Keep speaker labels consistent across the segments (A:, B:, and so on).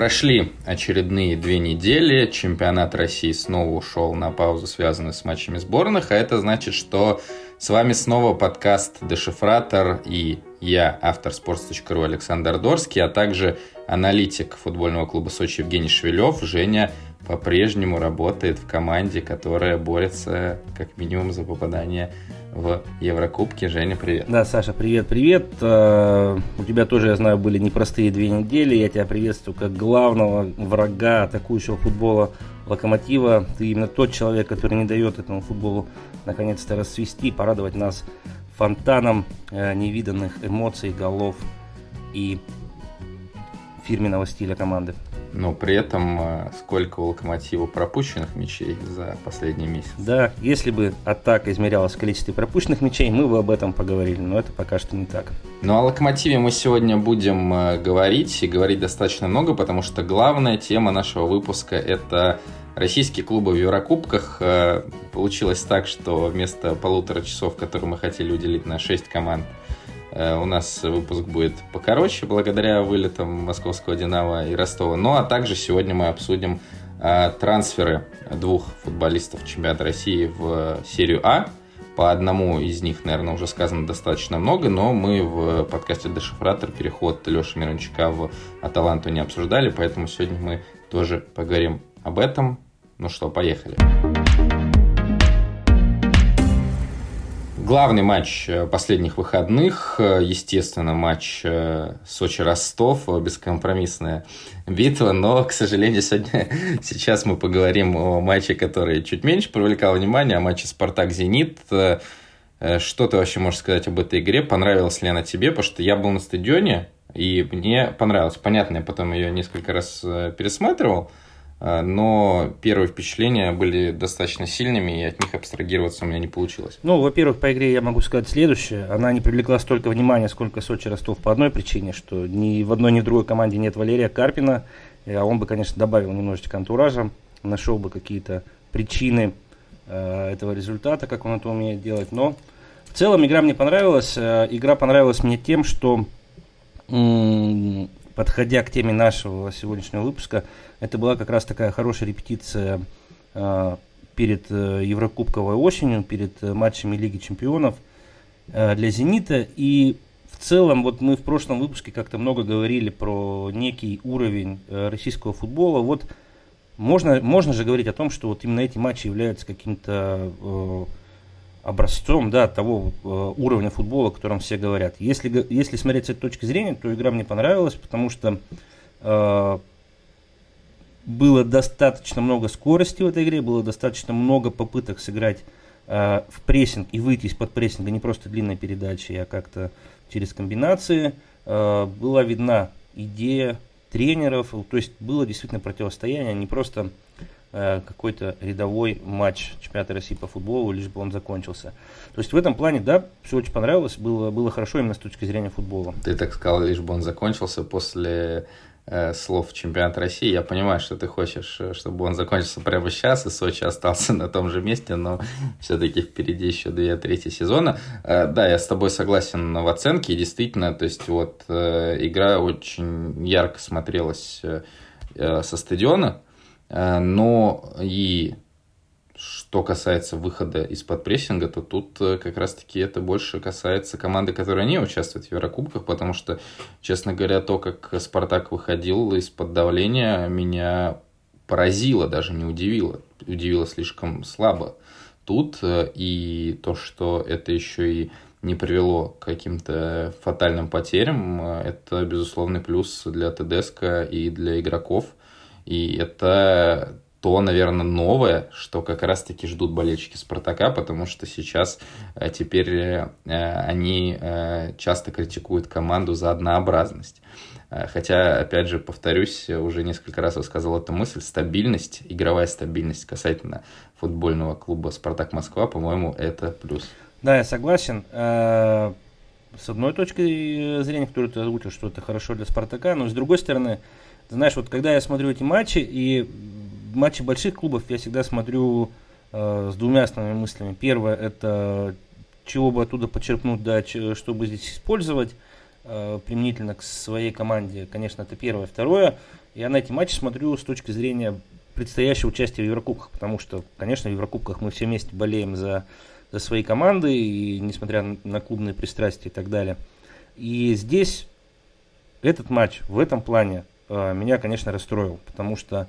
A: Прошли очередные две недели, чемпионат России снова ушел на паузу, связанную с матчами сборных, а это значит, что с вами снова подкаст «Дешифратор» и я, автор sports.ru Александр Дорский, а также аналитик футбольного клуба Сочи Евгений Шевелев. Женя по-прежнему работает в команде, которая борется как минимум за попадание в Еврокубке. Женя, привет.
B: Да, Саша, привет, привет. Э, у тебя тоже, я знаю, были непростые две недели. Я тебя приветствую как главного врага атакующего футбола Локомотива. Ты именно тот человек, который не дает этому футболу наконец-то расцвести, порадовать нас фонтаном э, невиданных эмоций, голов и фирменного стиля команды
A: но при этом э, сколько у Локомотива пропущенных мячей за последний месяц.
B: Да, если бы атака измерялась в количестве пропущенных мячей, мы бы об этом поговорили, но это пока что не так.
A: Ну, о Локомотиве мы сегодня будем э, говорить, и говорить достаточно много, потому что главная тема нашего выпуска – это российские клубы в Еврокубках. Э, получилось так, что вместо полутора часов, которые мы хотели уделить на шесть команд, у нас выпуск будет покороче, благодаря вылетам московского «Динамо» и Ростова. Ну, а также сегодня мы обсудим э, трансферы двух футболистов чемпионата России в серию А. По одному из них, наверное, уже сказано достаточно много, но мы в подкасте «Дешифратор» переход Леши Мирончука в «Аталанту» не обсуждали, поэтому сегодня мы тоже поговорим об этом. Ну что, поехали. Поехали. Главный матч э, последних выходных, э, естественно, матч э, Сочи-Ростов, бескомпромиссная битва, но, к сожалению, сегодня, сейчас мы поговорим о матче, который чуть меньше привлекал внимание, о матче «Спартак-Зенит». Что ты вообще можешь сказать об этой игре? Понравилась ли она тебе? Потому что я был на стадионе, и мне понравилось. Понятно, я потом ее несколько раз пересматривал. А, но первые впечатления были достаточно сильными, и от них абстрагироваться у меня не получилось.
B: Ну, во-первых, по игре я могу сказать следующее. Она не привлекла столько внимания, сколько Сочи Ростов по одной причине, что ни в одной, ни в другой команде нет Валерия Карпина. А он бы, конечно, добавил немножечко антуража, нашел бы какие-то причины э, этого результата, как он это умеет делать. Но в целом игра мне понравилась. Э, игра понравилась мне тем, что подходя к теме нашего сегодняшнего выпуска, это была как раз такая хорошая репетиция э, перед э, Еврокубковой осенью, перед э, матчами Лиги Чемпионов э, для «Зенита». И в целом, вот мы в прошлом выпуске как-то много говорили про некий уровень российского футбола. Вот можно, можно же говорить о том, что вот именно эти матчи являются каким-то образцом да, того э, уровня футбола, о котором все говорят. Если, если смотреть с этой точки зрения, то игра мне понравилась, потому что э, было достаточно много скорости в этой игре, было достаточно много попыток сыграть э, в прессинг и выйти из-под прессинга не просто длинной передачи, а как-то через комбинации. Э, была видна идея тренеров, то есть было действительно противостояние, не просто какой-то рядовой матч чемпионата России по футболу, лишь бы он закончился. То есть в этом плане, да, все очень понравилось, было, было хорошо именно с точки зрения футбола.
A: Ты так сказал, лишь бы он закончился после э, слов чемпионата России. Я понимаю, что ты хочешь, э, чтобы он закончился прямо сейчас, и Сочи остался на том же месте, но все-таки впереди еще две трети сезона. Э, да, я с тобой согласен в оценке, действительно, то есть вот э, игра очень ярко смотрелась э, со стадиона, Э, но и что касается выхода из-под прессинга, то тут э, как раз-таки это больше касается команды, которая не участвует в Еврокубках, потому что, честно говоря, то, как Спартак выходил из-под давления, меня поразило, даже не удивило. Удивило слишком слабо тут, э, и то, что это еще и не привело к каким-то фатальным потерям, это безусловный плюс для ТДСК и для игроков – и это то, наверное, новое, что как раз-таки ждут болельщики Спартака, потому что сейчас э, теперь э, они э, часто критикуют команду за однообразность. Хотя, опять же, повторюсь, уже несколько раз высказал эту мысль, стабильность, игровая стабильность касательно футбольного клуба «Спартак Москва», по-моему, это плюс.
B: Да, я согласен. С одной точки зрения, которую ты озвучил, что это хорошо для «Спартака», но с другой стороны, знаешь, вот когда я смотрю эти матчи, и матчи больших клубов я всегда смотрю э, с двумя основными мыслями. Первое, это чего бы оттуда почерпнуть, да, чтобы здесь использовать. применительно к своей команде, конечно, это первое. Второе, я на эти матчи смотрю с точки зрения предстоящего участия в Еврокубках, потому что, конечно, в Еврокубках мы все вместе болеем за, за свои команды, и несмотря на клубные пристрастия и так далее. И здесь этот матч в этом плане э, меня, конечно, расстроил, потому что,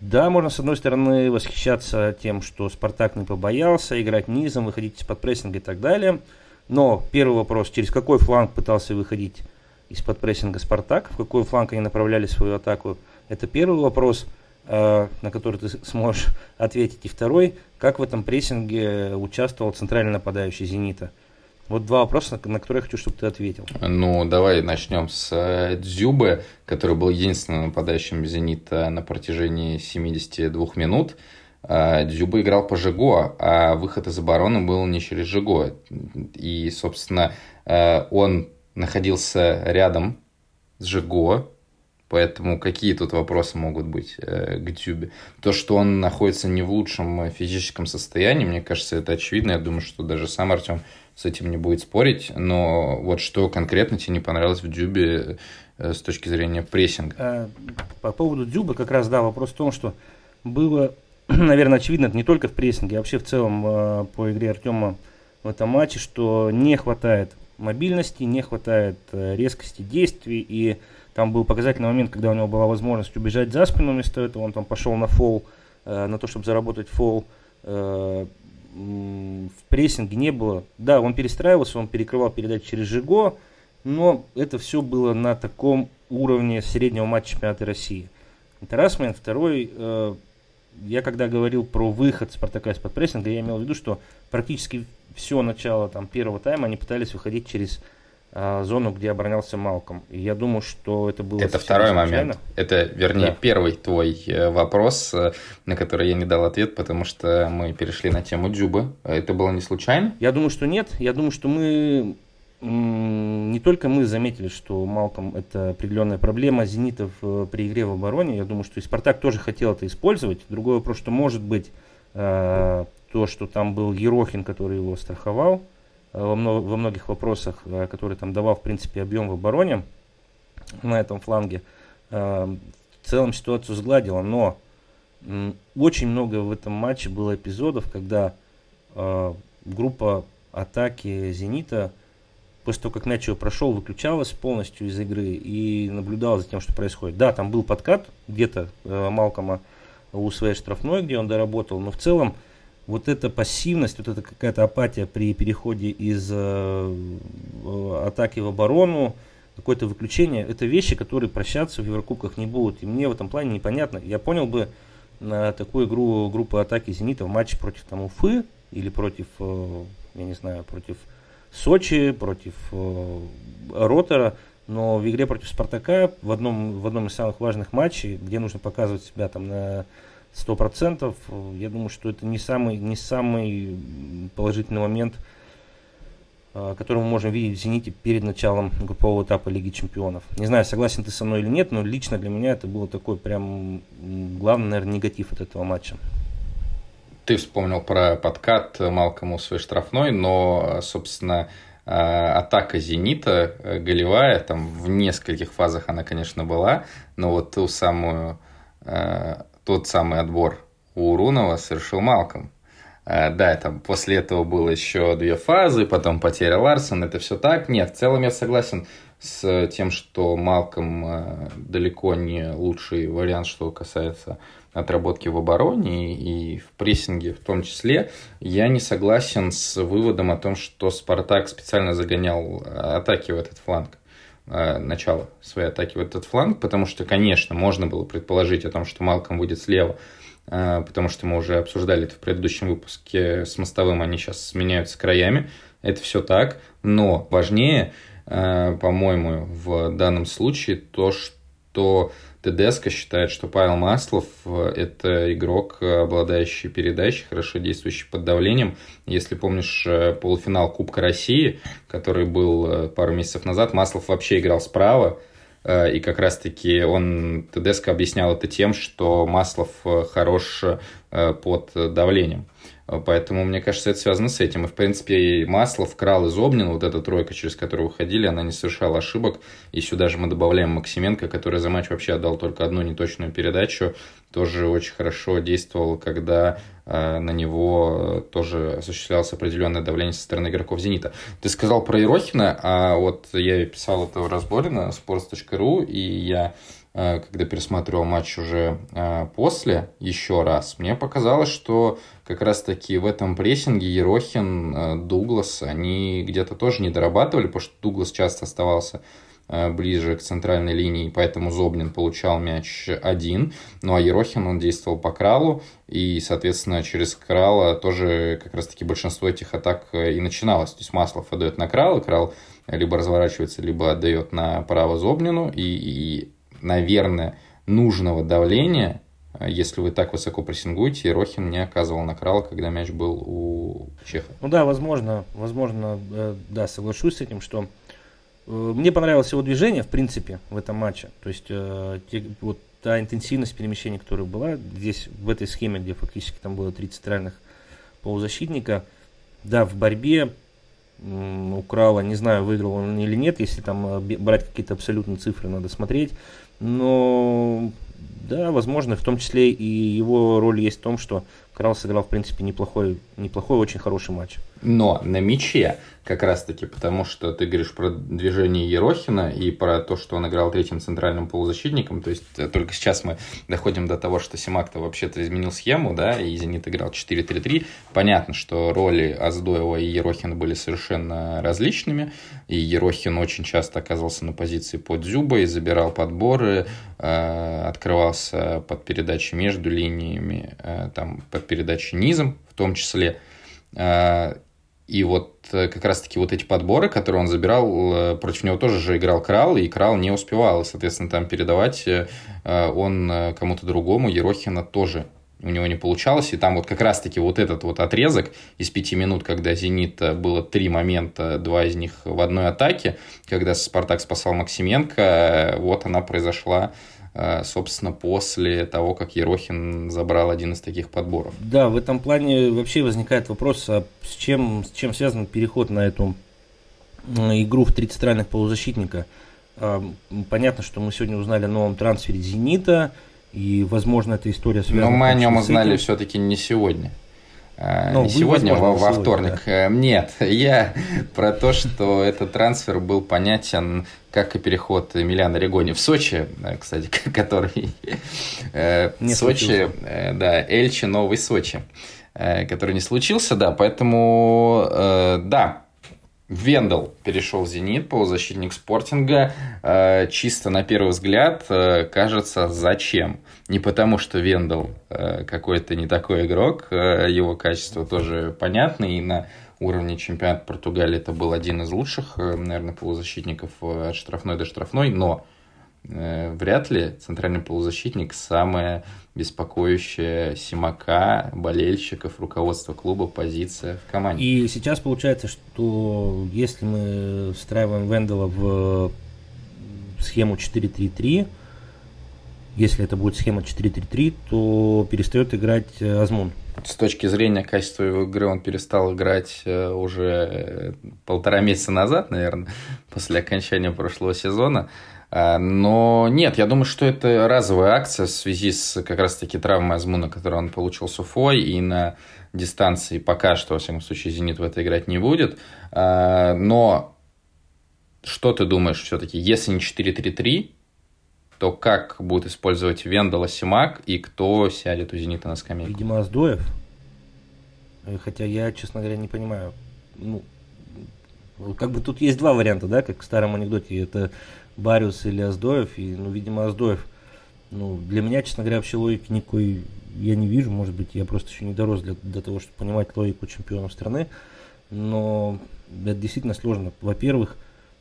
B: да, можно с одной стороны восхищаться тем, что Спартак не побоялся играть низом, выходить из-под прессинга и так далее, но первый вопрос, через какой фланг пытался выходить из-под прессинга Спартак, в какой фланг они направляли свою атаку, это первый вопрос, э, на который ты сможешь ответить. И второй, как в этом прессинге участвовал центральный нападающий «Зенита». Вот два вопроса, на которые я хочу, чтобы ты ответил.
A: Ну, давай начнем с э, Дзюбы, который был единственным нападающим «Зенита» на протяжении 72 минут. Э, Дзюба играл по Жиго, а выход из обороны был не через Жиго. И, собственно, э, он находился рядом с Жиго, Поэтому какие тут вопросы могут быть к Дзюбе? То, что он находится не в лучшем физическом состоянии, мне кажется, это очевидно. Я думаю, что даже сам Артем с этим не будет спорить. Но вот что конкретно тебе не понравилось в Дзюбе э, с точки зрения прессинга?
B: А, по поводу Дзюбы как раз, да, вопрос в том, что было, наверное, очевидно, не только в прессинге, а вообще в целом э, по игре Артема в этом матче, что не хватает мобильности, не хватает э, резкости действий, и там был показательный момент, когда у него была возможность убежать за спину, вместо этого он там пошел на фол, на то, чтобы заработать фол, в прессинге не было. Да, он перестраивался, он перекрывал передачи через Жиго, но это все было на таком уровне среднего матча чемпионата России. Это раз момент. Второй, э, я когда говорил про выход Спартака из-под прессинга, я имел в виду, что практически все начало там, первого тайма они пытались выходить через зону, где оборонялся Малком. И я думаю, что это было...
A: Это второй момент. Это, вернее, да. первый твой э, вопрос, э, на который я не дал ответ, потому что мы перешли на тему Дзюбы. Это было не случайно?
B: Я думаю, что нет. Я думаю, что мы... Не только мы заметили, что Малком это определенная проблема зенитов э, при игре в обороне. Я думаю, что и Спартак тоже хотел это использовать. Другой вопрос, что может быть то, что там был Ерохин, который его страховал, во, много, во многих вопросах, э, который там давал, в принципе, объем в обороне на этом фланге, э, в целом ситуацию сгладила. Но очень много в этом матче было эпизодов, когда э, группа атаки «Зенита» после того, как мяч его прошел, выключалась полностью из игры и наблюдала за тем, что происходит. Да, там был подкат где-то Малкома у своей штрафной, где он доработал, но в целом вот эта пассивность, вот эта какая-то апатия при переходе из э, атаки в оборону, какое-то выключение, это вещи, которые прощаться в Еврокубках не будут. И мне в этом плане непонятно. Я понял бы на такую игру группы атаки «Зенита» в матче против там, Уфы или против, э, я не знаю, против Сочи, против э, Ротора, но в игре против Спартака в одном, в одном из самых важных матчей, где нужно показывать себя там на сто процентов. Я думаю, что это не самый, не самый положительный момент, а, который мы можем видеть в «Зените» перед началом группового этапа Лиги Чемпионов. Не знаю, согласен ты со мной или нет, но лично для меня это было такой прям главный, наверное, негатив от этого матча.
A: Ты вспомнил про подкат Малкому свой штрафной, но, собственно, а, атака «Зенита» э, голевая, там в нескольких фазах она, конечно, была, но вот ту самую а, тот самый отбор у Урунова совершил Малком. Э, да, там после этого было еще две фазы, потом потеря Ларсон, это все так. Нет, в целом я согласен с тем, что Малком э, далеко не лучший вариант, что касается отработки в обороне и в прессинге в том числе. Я не согласен с выводом о том, что Спартак специально загонял э, атаки в этот фланг. Э, начало своей атаки в этот фланг, потому что, конечно, можно было предположить о том, что Малком выйдет слева, э, потому что мы уже обсуждали это в предыдущем выпуске с мостовым, они сейчас сменяются краями, это все так, но важнее, э, по-моему, в данном случае то, что ТДСК считает, что Павел Маслов э, – это игрок, обладающий передачей, хорошо действующий под давлением. Если помнишь э, полуфинал Кубка России, который был э, пару месяцев назад, Маслов вообще играл справа, и как раз-таки он, ТДСК объяснял это тем, что Маслов хорош под давлением. Поэтому, мне кажется, это связано с этим. И, в принципе, и Маслов, Крал и Зобнин, вот эта тройка, через которую уходили, она не совершала ошибок. И сюда же мы добавляем Максименко, который за матч вообще отдал только одну неточную передачу. Тоже очень хорошо действовал, когда э, на него тоже осуществлялось определенное давление со стороны игроков «Зенита». Ты сказал про Ерохина, а вот я писал это в разборе на sports.ru, и я когда пересматривал матч уже после, еще раз, мне показалось, что как раз-таки в этом прессинге Ерохин, э, Дуглас, они где-то тоже не дорабатывали, потому что Дуглас часто оставался ближе к центральной линии, поэтому Зобнин получал мяч один, ну а Ерохин, он действовал по кралу, и, соответственно, через крала тоже как раз-таки большинство этих атак и начиналось. То есть Маслов отдает на крал, и крал либо разворачивается, либо отдает направо Зобнину, и, и наверное, нужного давления, э, если вы так высоко прессингуете, Ерохин не оказывал на крала, когда мяч был у Чеха.
B: Ну да, возможно, возможно, э, да, соглашусь с этим, что э, мне понравилось его движение, в принципе, в этом матче. То есть, те, вот та интенсивность перемещения, которая была здесь, в этой схеме, где фактически там было три центральных полузащитника, да, в борьбе украла, не знаю, выиграл он или нет, если там брать какие-то абсолютные цифры, надо смотреть. Но да, возможно, в том числе и его роль есть в том, что Крал сыграл, в принципе, неплохой, неплохой, очень хороший матч.
A: Но на мяче как раз-таки, потому что ты говоришь про движение Ерохина и про то, что он играл третьим центральным полузащитником, то есть э, только сейчас мы доходим до того, что Симак-то вообще-то изменил схему, да, и Зенит играл 4-3-3. Понятно, что роли Аздоева и Ерохина были совершенно различными, и Ерохин очень часто оказывался на позиции под Зюбой, забирал подборы, э, открывался под передачи между линиями, э, там, под передачи низом в том числе. И вот э, как раз-таки вот эти подборы, которые он забирал, э, против него тоже же играл Крал, и Крал не успевал. Соответственно, там передавать э, он кому-то другому, Ерохина тоже у него не получалось. И там вот как раз-таки вот этот вот отрезок из пяти минут, когда «Зенит» было три момента, два из них в одной атаке, когда «Спартак» спасал Максименко, вот она произошла собственно, после того, как Ерохин забрал один из таких подборов.
B: Да, в этом плане вообще возникает вопрос, а с чем, с чем связан переход на эту игру в три центральных полузащитника. А, понятно, что мы сегодня узнали о новом трансфере «Зенита», и, возможно, эта история связана...
A: Но мы о нем узнали все-таки не сегодня. А, ну, не сегодня, возможно, во, во вторник. Да. Э, нет, я про то, что этот трансфер был понятен как и переход Эмилиана Регони в Сочи, э, кстати, который э, не Сочи, да, Эльчи, Новый Сочи, который не случился, да, поэтому, да, Вендел перешел в «Зенит», полузащитник «Спортинга». Чисто на первый взгляд кажется, зачем? Не потому, что Вендел какой-то не такой игрок, его качество тоже понятно, и на уровне чемпионата Португалии это был один из лучших, э, наверное, полузащитников э, от штрафной до штрафной, но э, вряд ли центральный полузащитник самая беспокоящая Симака, болельщиков, руководства клуба позиция в команде.
B: И сейчас получается, что если мы встраиваем Вендела в схему 4-3-3, если это будет схема 4-3-3, то перестает играть Азмун
A: с точки зрения качества его игры он перестал играть э, уже э, полтора месяца назад, наверное, после окончания прошлого сезона. А, но нет, я думаю, что это разовая акция в связи с как раз-таки травмой Азмуна, которую он получил с Уфой, и на дистанции пока что, во всяком случае, «Зенит» в это играть не будет. А, но что ты думаешь все-таки, если не 4-3-3, то как будет использовать Вендала Симак и кто сядет у Зенита на скамейку?
B: Видимо, Аздоев. Э, хотя я, честно говоря, не понимаю. Ну, как бы тут есть два варианта, да, как в старом анекдоте. Это Бариус или Аздоев. И, ну, видимо, Аздоев. Ну, для меня, честно говоря, вообще логики никакой я не вижу. Может быть, я просто еще не дорос для, для того, чтобы понимать логику чемпионов страны. Но это действительно сложно. Во-первых,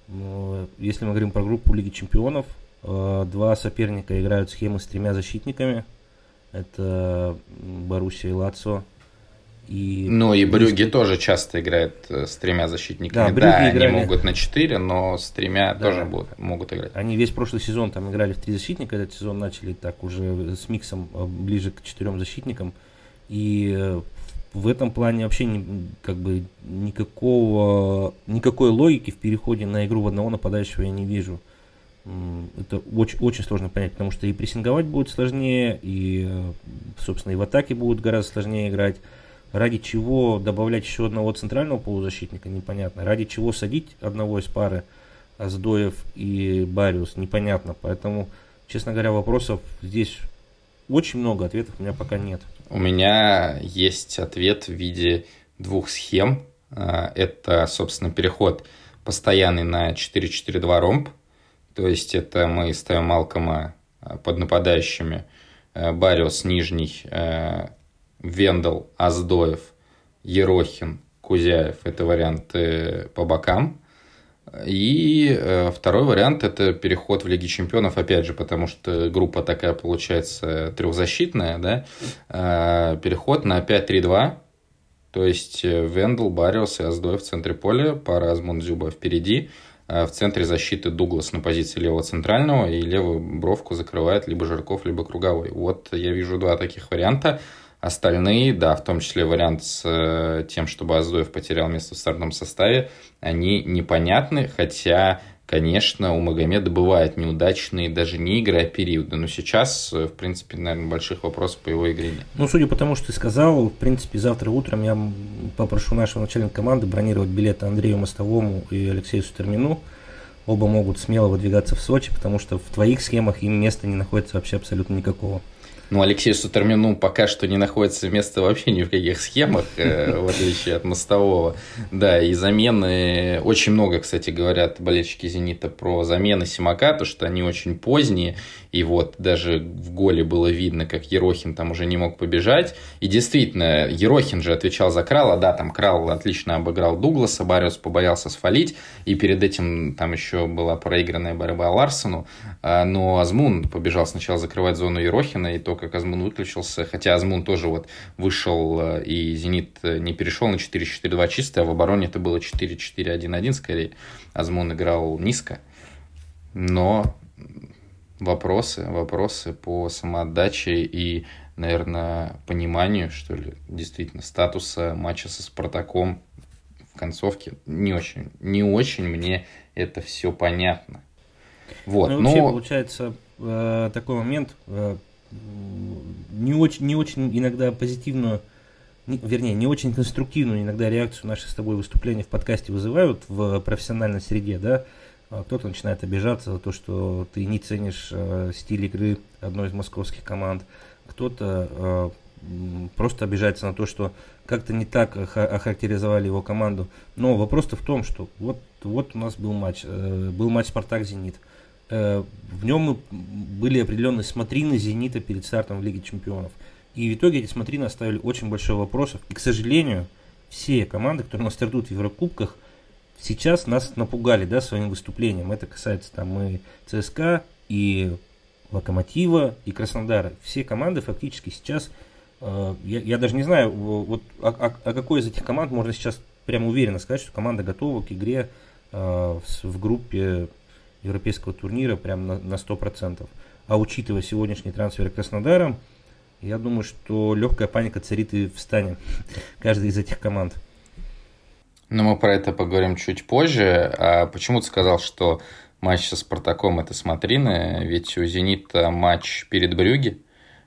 B: ну, если мы говорим про группу Лиги Чемпионов, два соперника играют схемы с тремя защитниками. Это Боруссия и Лацо.
A: И ну и Брюги тоже часто играет э, с тремя защитниками. Да, да играли... они могут на четыре, но с тремя да. тоже будут, могут играть.
B: Они весь прошлый сезон там играли в три защитника, этот сезон начали так уже с миксом э, ближе к четырем защитникам. И в этом плане вообще не, как бы никакого, никакой логики в переходе на игру в одного нападающего я не вижу. Это очень, очень сложно понять, потому что и прессинговать будет сложнее, и, собственно, и в атаке будет гораздо сложнее играть. Ради чего добавлять еще одного центрального полузащитника, непонятно. Ради чего садить одного из пары Аздоев и Бариус, непонятно. Поэтому, честно говоря, вопросов здесь очень много, ответов у меня пока нет.
A: У меня есть ответ в виде двух схем. А, это, собственно, переход постоянный на 4-4-2 ромб. То есть это мы ставим Малкома а, под нападающими. А, Бариус нижний, Вендел, Аздоев, Ерохин, Кузяев. Это варианты по бокам. И э, второй вариант – это переход в Лиге Чемпионов, опять же, потому что группа такая получается трехзащитная, да, э, переход на 5-3-2, то есть э, Вендел, Бариус и Аздой в центре поля, пара Азмунд Зюба впереди, в центре защиты Дуглас на позиции левого центрального, и левую бровку закрывает либо Жирков, либо Круговой. Вот я вижу два таких варианта. Остальные, да, в том числе вариант с э, тем, чтобы Аздоев потерял место в стартовом составе, они непонятны, хотя, конечно, у Магомеда бывают неудачные даже не игры, а периоды. Но сейчас, э, в принципе, наверное, больших вопросов по его игре нет.
B: Ну, судя по тому, что ты сказал, в принципе, завтра утром я попрошу нашего начальника команды бронировать билеты Андрею Мостовому и Алексею Сутермину. Оба могут смело выдвигаться в Сочи, потому что в твоих схемах им места не находится вообще абсолютно никакого.
A: Ну, Алексей Сутермину пока что не находится место вообще ни в каких схемах, э, в отличие от Мостового. Да, и замены... Очень много, кстати, говорят болельщики «Зенита» про замены Симака, то, что они очень поздние, и вот даже в голе было видно, как Ерохин там уже не мог побежать. И действительно, Ерохин же отвечал за Крала. Да, там Крал отлично обыграл Дугласа, Бариус побоялся свалить. И перед этим там еще была проигранная борьба Ларсону. А, но Азмун побежал сначала закрывать зону Ерохина, и то, как Азмун выключился, хотя Азмун тоже вот вышел, э, и Зенит э, не перешел на 4-4-2 чисто, а в обороне это было 4-4-1-1 скорее. Азмун играл низко. Но вопросы, вопросы по самоотдаче и, наверное, пониманию, что ли, действительно, статуса матча со Спартаком в концовке. Не очень, не очень мне это все понятно.
B: Вот, ну, вообще, но... получается, э, такой момент, не, очень, не очень иногда позитивную, не, вернее, не очень конструктивную иногда реакцию наши с тобой выступления в подкасте вызывают в профессиональной среде, да, а кто-то начинает обижаться за то, что ты не ценишь э, стиль игры одной из московских команд, кто-то э, просто обижается на то, что как-то не так охарактеризовали его команду. Но вопрос-то в том, что вот, вот у нас был матч, э, был матч «Спартак-Зенит». Э, в нем были определенные смотрины «Зенита» перед стартом в Лиге Чемпионов. И в итоге эти смотрины оставили очень большой вопросов. И, к сожалению, все команды, которые у нас стартуют в Еврокубках, сейчас нас напугали да, своим выступлением. Это касается там и ЦСКА, и Локомотива, и Краснодара. Все команды фактически сейчас, э, я, я даже не знаю, вот о, о, о какой из этих команд можно сейчас прямо уверенно сказать, что команда готова к игре э, в, в группе европейского турнира прям на, на 100%. А учитывая сегодняшний трансфер Краснодара, я думаю, что легкая паника царит и в стане каждой из этих команд.
A: Но мы про это поговорим чуть позже. А почему ты сказал, что матч со Спартаком это смотрины? Ведь у Зенита матч перед Брюги,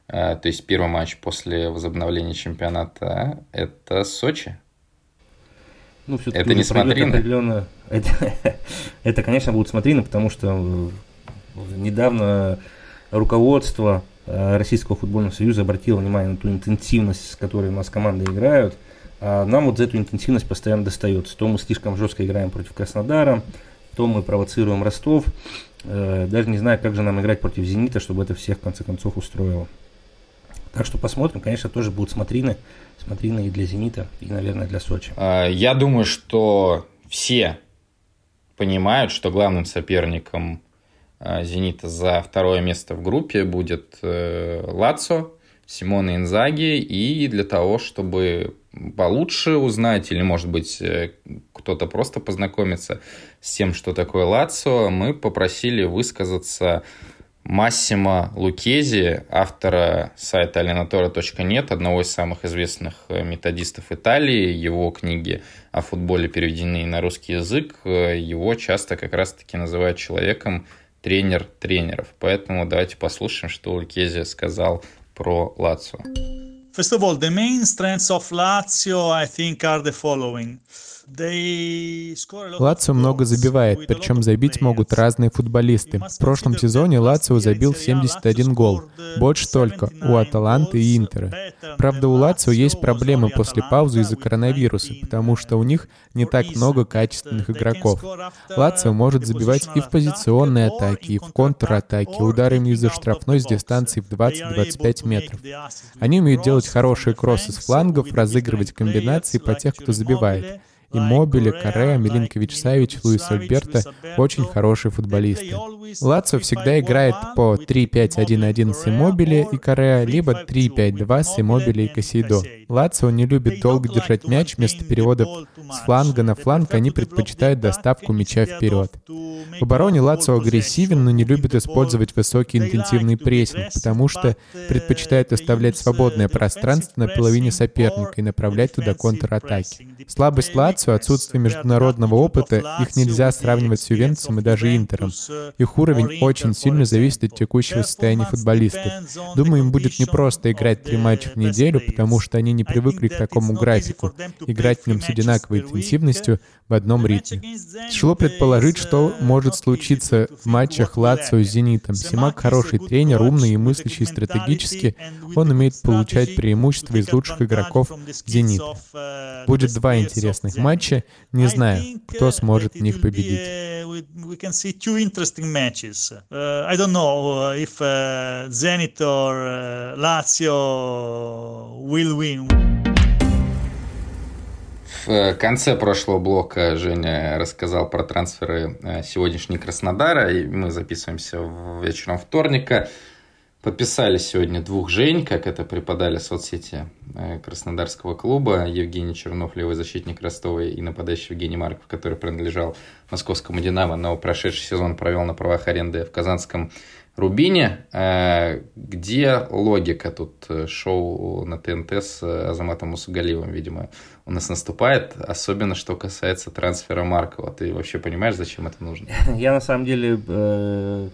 A: а, то есть первый матч после возобновления чемпионата, это Сочи.
B: Ну, это не смотрины? Определенно... Это, это, конечно, будут смотрины, потому что недавно руководство э, Российского футбольного союза обратило внимание на ту интенсивность, с которой у нас команды играют – а нам вот за эту интенсивность постоянно достается. То мы слишком жестко играем против Краснодара, то мы провоцируем Ростов. Э, даже не знаю, как же нам играть против Зенита, чтобы это всех в конце концов устроило. Так что посмотрим. Конечно, тоже будут смотрины. Смотрины и для Зенита, и, наверное, для Сочи.
A: А, я думаю, что все понимают, что главным соперником а, Зенита за второе место в группе будет э, Лацо, Симона Инзаги. И для того, чтобы получше узнать, или, может быть, э, кто-то просто познакомиться с тем, что такое Лацио, мы попросили высказаться Массимо Лукези, автора сайта allenatore.net, одного из самых известных э, методистов Италии. Его книги о футболе переведены на русский язык. Э, его часто как раз-таки называют человеком тренер тренеров. Поэтому давайте послушаем, что Лукези сказал про Лацио.
C: First of all, the main strengths of Lazio, I think, are the following.
D: Лацио много забивает, причем забить могут разные футболисты. В прошлом сезоне Лацио забил 71 гол, больше только у Аталанты и Интера. Правда, у Лацио есть проблемы после паузы из-за коронавируса, потому что у них не так много качественных игроков. Лацио может забивать и в позиционной атаке, и в контратаке, ударами из-за штрафной с дистанции в 20-25 метров. Они умеют делать хорошие кроссы с флангов, разыгрывать комбинации по тех, кто забивает. И Мобили, Корея, Милинкович Савич, Луис Альберто — очень хорошие футболисты. Лацио всегда играет по 3-5-1-1 с Иммобили и Корея, либо 3-5-2 с Иммобили и Касейдо. Лацио не любит долго держать мяч, вместо переводов с фланга на фланг они предпочитают доставку мяча вперед. В обороне Лацио агрессивен, но не любит использовать высокий интенсивный прессинг, потому что предпочитает оставлять свободное пространство на половине соперника и направлять туда контратаки. Слабость Лацио, отсутствие международного опыта, их нельзя сравнивать с Ювентусом и даже Интером. Их уровень очень сильно зависит от текущего состояния футболистов. Думаю, им будет непросто играть три матча в неделю, потому что они не привыкли к такому графику, играть в нем с одинаковой интенсивностью в одном ритме. Тяжело предположить, что может случиться в матчах Лацио с Зенитом. Симак хороший тренер, умный и мыслящий стратегически. Он умеет получать преимущества из лучших игроков Зенита. Будет два интересных матча. Не знаю, кто сможет в них победить. I don't know if Zenit or
A: Lazio will win. В конце прошлого блока Женя рассказал про трансферы э, сегодняшней Краснодара, и мы записываемся вечером вторника. Подписали сегодня двух Жень, как это преподали соцсети э, Краснодарского клуба. Евгений Чернов, левый защитник Ростова, и нападающий Евгений Марков, который принадлежал московскому «Динамо», но прошедший сезон провел на правах аренды в Казанском Рубине. Э, где логика тут шоу на ТНТ с Азаматом Мусугалиевым, видимо, у нас наступает, особенно что касается трансфера Маркова. Ты вообще понимаешь, зачем это нужно?
B: Я на самом деле э,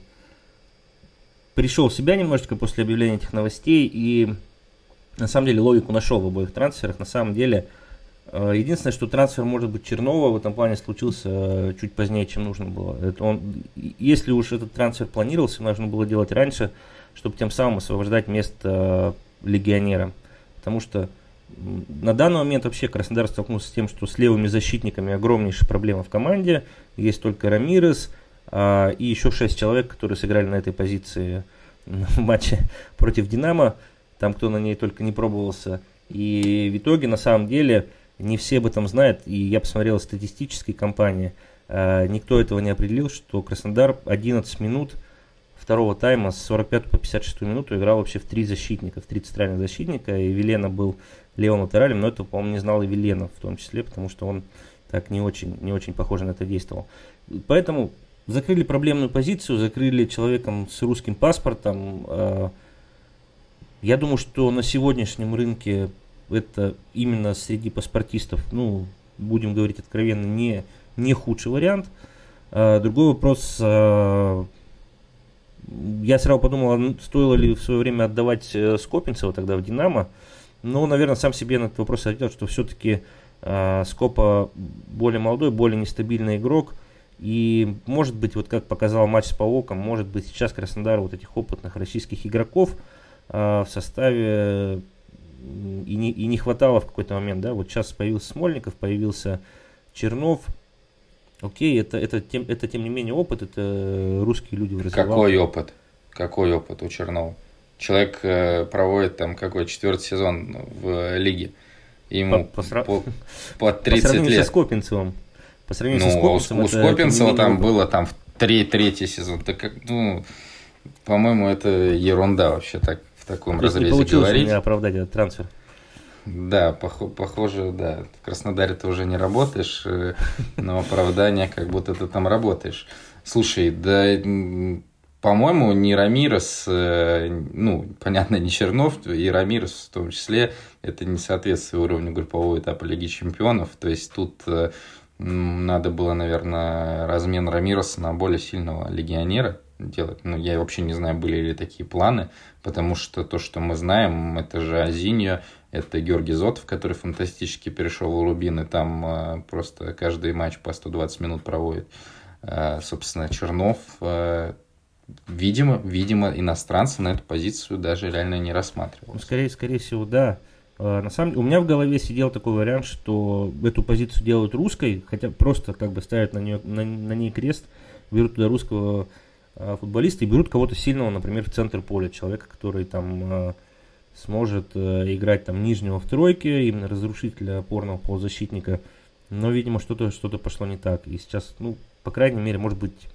B: пришел в себя немножечко после объявления этих новостей и на самом деле логику нашел в обоих трансферах. На самом деле э, единственное, что трансфер может быть Чернова в этом плане случился э, чуть позднее, чем нужно было. Это он, если уж этот трансфер планировался, нужно было делать раньше, чтобы тем самым освобождать место э, легионера. Потому что на данный момент вообще Краснодар столкнулся с тем, что с левыми защитниками огромнейшая проблема в команде. Есть только Рамирес а, и еще шесть человек, которые сыграли на этой позиции в матче против Динамо. Там кто на ней только не пробовался. И в итоге, на самом деле, не все об этом знают. И я посмотрел статистические компании. А, никто этого не определил, что Краснодар 11 минут второго тайма с 45 по 56 минуту играл вообще в три защитника, в три центральных защитника. И Велена был левым латералем, но это, по-моему, не знал и Веленов в том числе, потому что он так не очень, не очень похоже на это действовал. Поэтому закрыли проблемную позицию, закрыли человеком с русским паспортом. А, я думаю, что на сегодняшнем рынке это именно среди паспортистов, ну, будем говорить откровенно, не, не худший вариант. А, другой вопрос, а, я сразу подумал, стоило ли в свое время отдавать э, Скопинцева тогда в Динамо. Ну, наверное, сам себе на этот вопрос ответил, что все-таки Скопа более молодой, более нестабильный игрок. И, может быть, вот как показал матч с Паоком, может быть, сейчас Краснодар вот этих опытных российских игроков в составе и не, и не хватало в какой-то момент, да, вот сейчас появился Смольников, появился Чернов, окей, это, это, тем, это тем не менее опыт, это русские люди в
A: Какой опыт? Какой опыт у Чернова? человек э, проводит там какой четвертый сезон в лиге. Ему по, по, по, по 30
B: по сравнению
A: лет.
B: со Скопинцевым.
A: По сравнению ну, со Скопинцевым. У, у Скопинцева там опыт. было там в три, третий сезон. Так как, ну, по-моему, это ерунда вообще так таком То разрезе не получилось говорить.
B: Не оправдать этот трансфер.
A: Да, пох- похоже, да. В Краснодаре ты уже не работаешь, э, но оправдание, как будто ты там работаешь. Слушай, да по-моему, не Рамирес, э, ну, понятно, не Чернов, и Рамирес в том числе, это не соответствует уровню группового этапа Лиги Чемпионов. То есть тут э, надо было, наверное, размен Рамиреса на более сильного легионера делать. Ну, я вообще не знаю, были ли такие планы, потому что то, что мы знаем, это же Азиньо, это Георгий Зотов, который фантастически перешел в Рубин, и там э, просто каждый матч по 120 минут проводит. Э, собственно, Чернов, э, видимо, видимо, иностранцы на эту позицию даже реально не рассматривал.
B: Ну, скорее, скорее всего, да. На самом у меня в голове сидел такой вариант, что эту позицию делают русской, хотя просто как бы ставят на, нее, на, на ней крест, берут туда русского Э, футболисты и берут кого-то сильного, например, в центр поля, человека, который там э, сможет э, играть там нижнего в тройке, именно разрушителя опорного полузащитника. Но, видимо, что-то что пошло не так. И сейчас, ну, по крайней мере, может быть,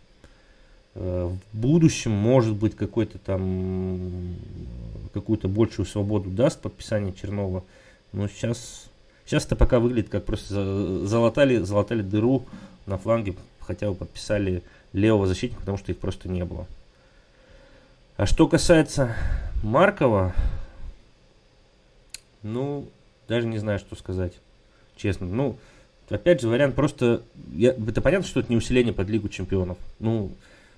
B: в будущем, может быть, какой-то там какую-то большую свободу даст подписание Чернова. Но сейчас, сейчас это пока выглядит как просто залатали, залатали дыру на фланге, хотя бы подписали левого защитника, потому что их просто не было. А что касается Маркова, ну, даже не знаю, что сказать, честно. Ну, опять же, вариант просто... Я, это понятно, что это не усиление под Лигу Чемпионов. Ну,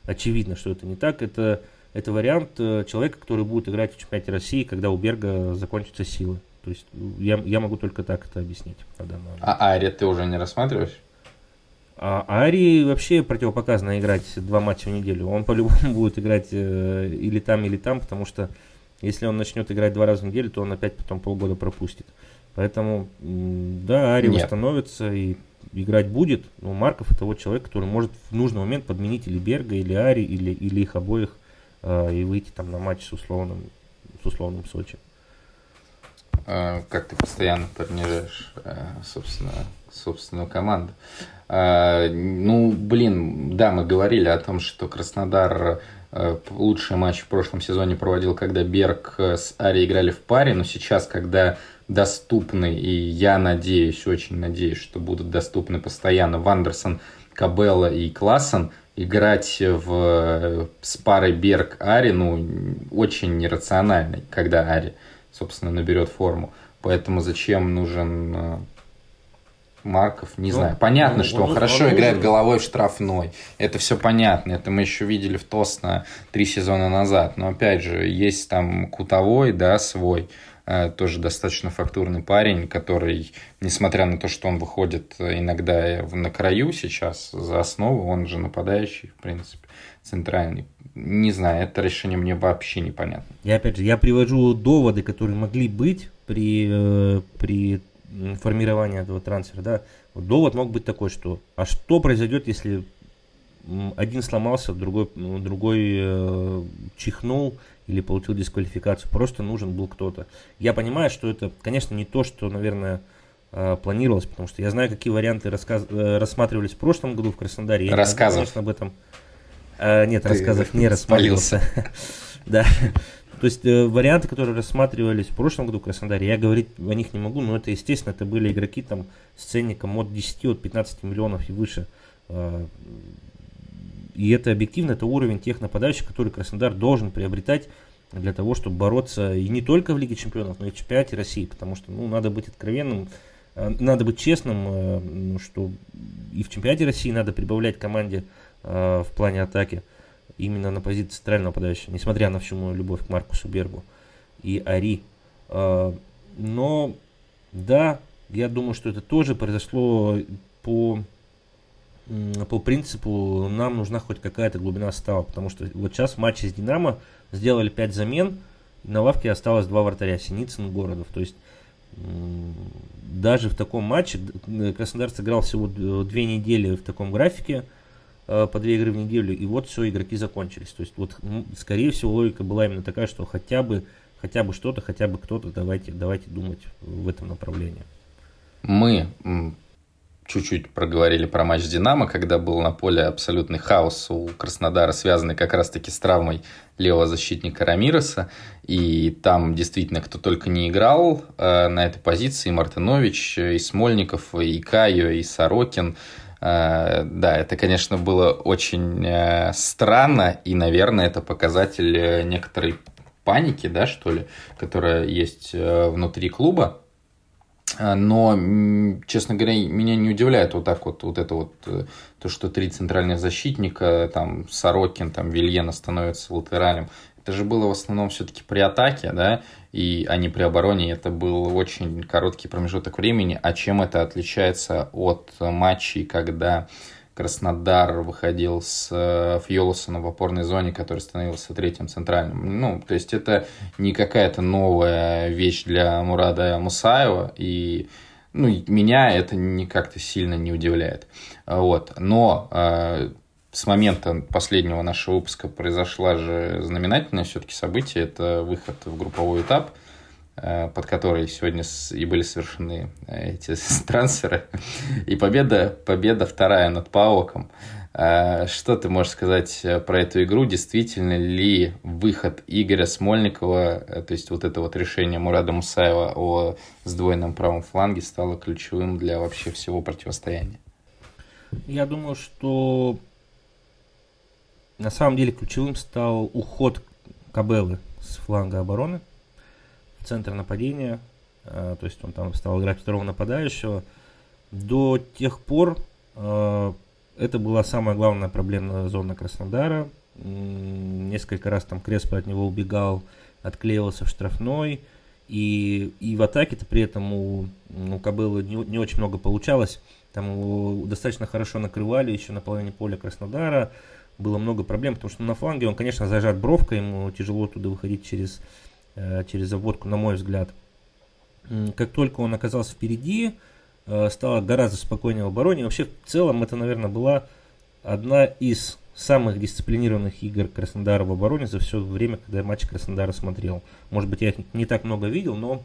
B: очевидно, что это не так. Это, это вариант э, человека, который будет играть в чемпионате России, когда у Берга закончатся силы. То есть я, я могу только так это объяснить.
A: А Ари ты уже не рассматриваешь?
B: А Ари вообще противопоказано играть два матча в неделю. Он по-любому будет играть э, или там, или там, потому что если он начнет играть два раза в неделю, то он опять потом полгода пропустит. Поэтому, да, Ари Нет. восстановится и играть будет. Но Марков это вот человек, который может в нужный момент подменить или Берга, или Ари, или, или их обоих э, и выйти там на матч с условным, с условным Сочи.
A: А, как ты постоянно поднижаешь, э, собственно, собственную команду. А, ну, блин, да, мы говорили о том, что Краснодар э, лучший матч в прошлом сезоне проводил, когда Берг с Ари играли в паре, но сейчас, когда доступны, и я надеюсь, очень надеюсь, что будут доступны постоянно Вандерсон, Кабелла и Классен, играть в, с парой Берг-Ари, ну, очень нерационально, когда Ари, собственно, наберет форму. Поэтому зачем нужен э, Марков, не ну, знаю. Понятно, ну, что он, он хорошо он играет головой в штрафной. Это все понятно. Это мы еще видели в Тосно три сезона назад. Но опять же, есть там Кутовой, да, свой. Э, тоже достаточно фактурный парень, который, несмотря на то, что он выходит иногда на краю сейчас за основу, он же нападающий, в принципе, центральный. Не знаю, это решение мне вообще непонятно.
B: Я опять же, я привожу доводы, которые могли быть при, э, при формирования этого трансфера, да, вот довод мог быть такой, что а что произойдет, если один сломался, другой, другой э, чихнул или получил дисквалификацию, просто нужен был кто-то. Я понимаю, что это, конечно, не то, что, наверное, э, планировалось, потому что я знаю, какие варианты рассказ, рассматривались в прошлом году в Краснодаре. Я
A: рассказов. Не конечно,
B: об этом. Э, нет, Ты рассказов не рассматривался. Да. То есть э, варианты, которые рассматривались в прошлом году в Краснодаре, я говорить о них не могу, но это, естественно, это были игроки там с ценником от 10, от 15 миллионов и выше. Э, и это объективно, это уровень тех нападающих, которые Краснодар должен приобретать для того, чтобы бороться и не только в Лиге Чемпионов, но и в чемпионате России, потому что ну, надо быть откровенным, э, надо быть честным, э, что и в чемпионате России надо прибавлять команде в плане атаки именно на позиции центрального нападающего, несмотря на всю мою любовь к Маркусу Бергу и Ари. А, но, да, я думаю, что это тоже произошло по, по принципу, нам нужна хоть какая-то глубина состава, потому что вот сейчас в матче с Динамо сделали 5 замен, на лавке осталось два вратаря, Синицын и Городов. То есть даже в таком матче Краснодар сыграл всего две недели в таком графике – Э, по две игры в неделю, и вот все, игроки закончились. То есть вот, скорее всего, логика была именно такая, что хотя бы, хотя бы что-то, хотя бы кто-то, давайте, давайте думать в этом направлении.
A: Мы чуть-чуть проговорили про матч «Динамо», когда был на поле абсолютный хаос у Краснодара, связанный как раз-таки с травмой левого защитника Рамиреса. И там действительно кто только не играл э, на этой позиции. И Мартынович, и Смольников, и Кайо, и Сорокин – Э, да, это, конечно, было очень э, странно, и, наверное, это показатель э, некоторой паники, да, что ли, которая есть внутри клуба. Но, честно говоря, меня не удивляет вот так вот, вот это вот, то, что три центральных защитника, там, Сорокин, там, Вильена становится латералем. Это же было в основном все-таки при атаке, да, и, а не при обороне. Это был очень короткий промежуток времени. А чем это отличается от матчей, когда Краснодар выходил с э, Фьолосона в опорной зоне, который становился третьим центральным. Ну, то есть это не какая-то новая вещь для Мурада Мусаева, и ну, меня это не как-то сильно не удивляет. Вот. Но э, с момента последнего нашего выпуска произошла же знаменательное все-таки событие. Это выход в групповой этап, э, под который сегодня и были совершены э, эти трансферы. И победа, победа вторая над Паоком. Э, что ты можешь сказать про эту игру? Действительно ли выход Игоря Смольникова, то есть вот это вот решение Мурада Мусаева о сдвоенном правом фланге стало ключевым для вообще всего противостояния?
B: Я думаю, что на самом деле ключевым стал уход Кабелы с фланга обороны в центр нападения. А, то есть он там стал играть второго нападающего. До тех пор а, это была самая главная проблемная зона Краснодара. Несколько раз там Креспо от него убегал, отклеивался в штрафной. И, и в атаке-то при этом у, у Кобылы не, не очень много получалось. Там его достаточно хорошо накрывали еще на половине поля Краснодара было много проблем, потому что на фланге он, конечно, зажат бровкой, ему тяжело туда выходить через, э, через заводку, на мой взгляд. Как только он оказался впереди, э, стало гораздо спокойнее в обороне. Вообще, в целом, это, наверное, была одна из самых дисциплинированных игр Краснодара в обороне за все время, когда я матч Краснодара смотрел. Может быть, я их не так много видел, но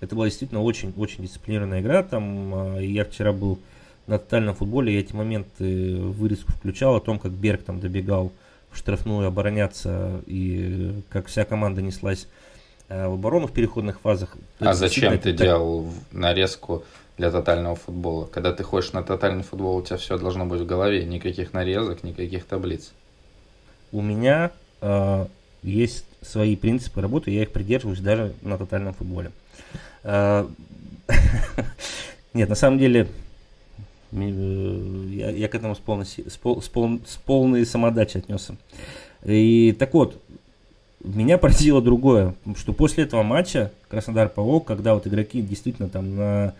B: это была действительно очень-очень дисциплинированная игра. Там э, я вчера был на тотальном футболе я эти моменты вырезку включал о том, как Берг там добегал в штрафную обороняться и как вся команда неслась э, в оборону в переходных фазах.
A: А зачем ты так... делал нарезку для тотального футбола? Когда ты ходишь на тотальный футбол, у тебя все должно быть в голове, никаких нарезок, никаких таблиц.
B: У меня э, есть свои принципы работы, я их придерживаюсь даже на тотальном футболе. Э, нет, на самом деле Э, я, я к этому с полной, с, пол, с, пол, с полной самодачей отнесся. И так вот, меня поразило другое, что после этого матча Краснодар-Павок, когда вот игроки действительно там на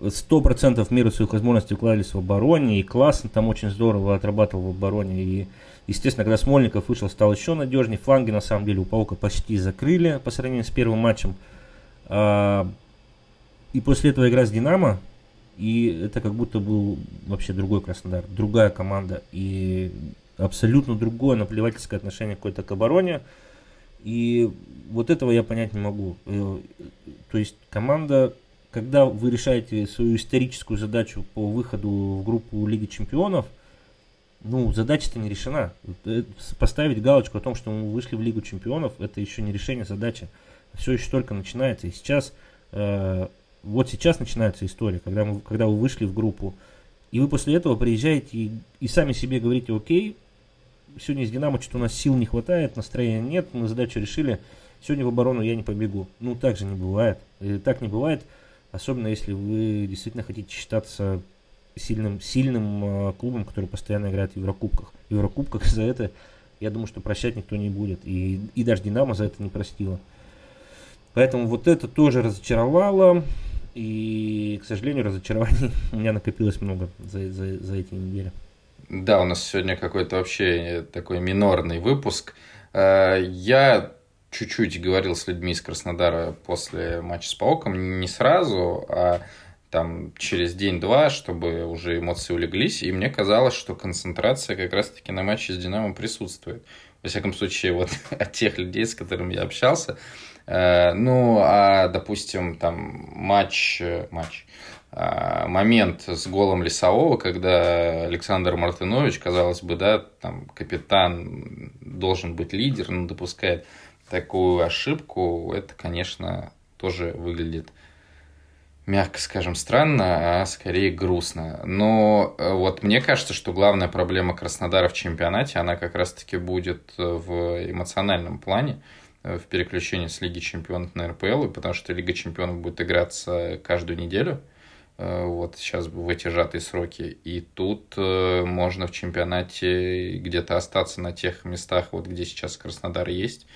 B: 100% в меру своих возможностей укладывались в обороне, и классно там очень здорово отрабатывал в обороне, и естественно, когда Смольников вышел, стал еще надежнее, фланги на самом деле у Паука почти закрыли по сравнению с первым матчем, а, и после этого игра с Динамо, и это как будто был вообще другой Краснодар, другая команда. И абсолютно другое наплевательское отношение какое-то к обороне. И вот этого я понять не могу. Э, то есть команда, когда вы решаете свою историческую задачу по выходу в группу Лиги Чемпионов, ну, задача-то не решена. Э, поставить галочку о том, что мы вышли в Лигу Чемпионов, это еще не решение задачи. Все еще только начинается. И сейчас э, вот сейчас начинается история, когда, мы, когда вы вышли в группу, и вы после этого приезжаете и, и сами себе говорите, окей, сегодня с Динамо что-то у нас сил не хватает, настроения нет, мы задачу решили, сегодня в оборону я не побегу. Ну, так же не бывает. И так не бывает, особенно если вы действительно хотите считаться сильным, сильным э, клубом, который постоянно играет в Еврокубках. В Еврокубках за это, я думаю, что прощать никто не будет. И, и даже Динамо за это не простила. Поэтому вот это тоже разочаровало. И, к сожалению, разочарований у меня накопилось много за, за, за эти недели.
A: Да, у нас сегодня какой-то вообще такой минорный выпуск. Э, я чуть-чуть говорил с людьми из Краснодара после матча с Паоком, не сразу, а там через день-два, чтобы уже эмоции улеглись, и мне казалось, что концентрация как раз-таки на матче с Динамо присутствует. Во всяком случае, вот от тех людей, с которыми я общался, Э, ну, а, допустим, там матч, э, матч, а, момент с голом Лесового, когда Александр Мартынович, казалось бы, да, там капитан должен быть лидер, но допускает такую ошибку, это, конечно, тоже выглядит мягко скажем, странно, а скорее грустно. Но э, вот мне кажется, что главная проблема Краснодара в чемпионате, она как раз-таки будет в эмоциональном плане, э, в переключении с Лиги Чемпионов на РПЛ, потому что Лига Чемпионов будет играться каждую неделю, э, вот сейчас в эти сжатые сроки. И тут можно в чемпионате где-то остаться на тех местах, вот где сейчас Краснодар есть,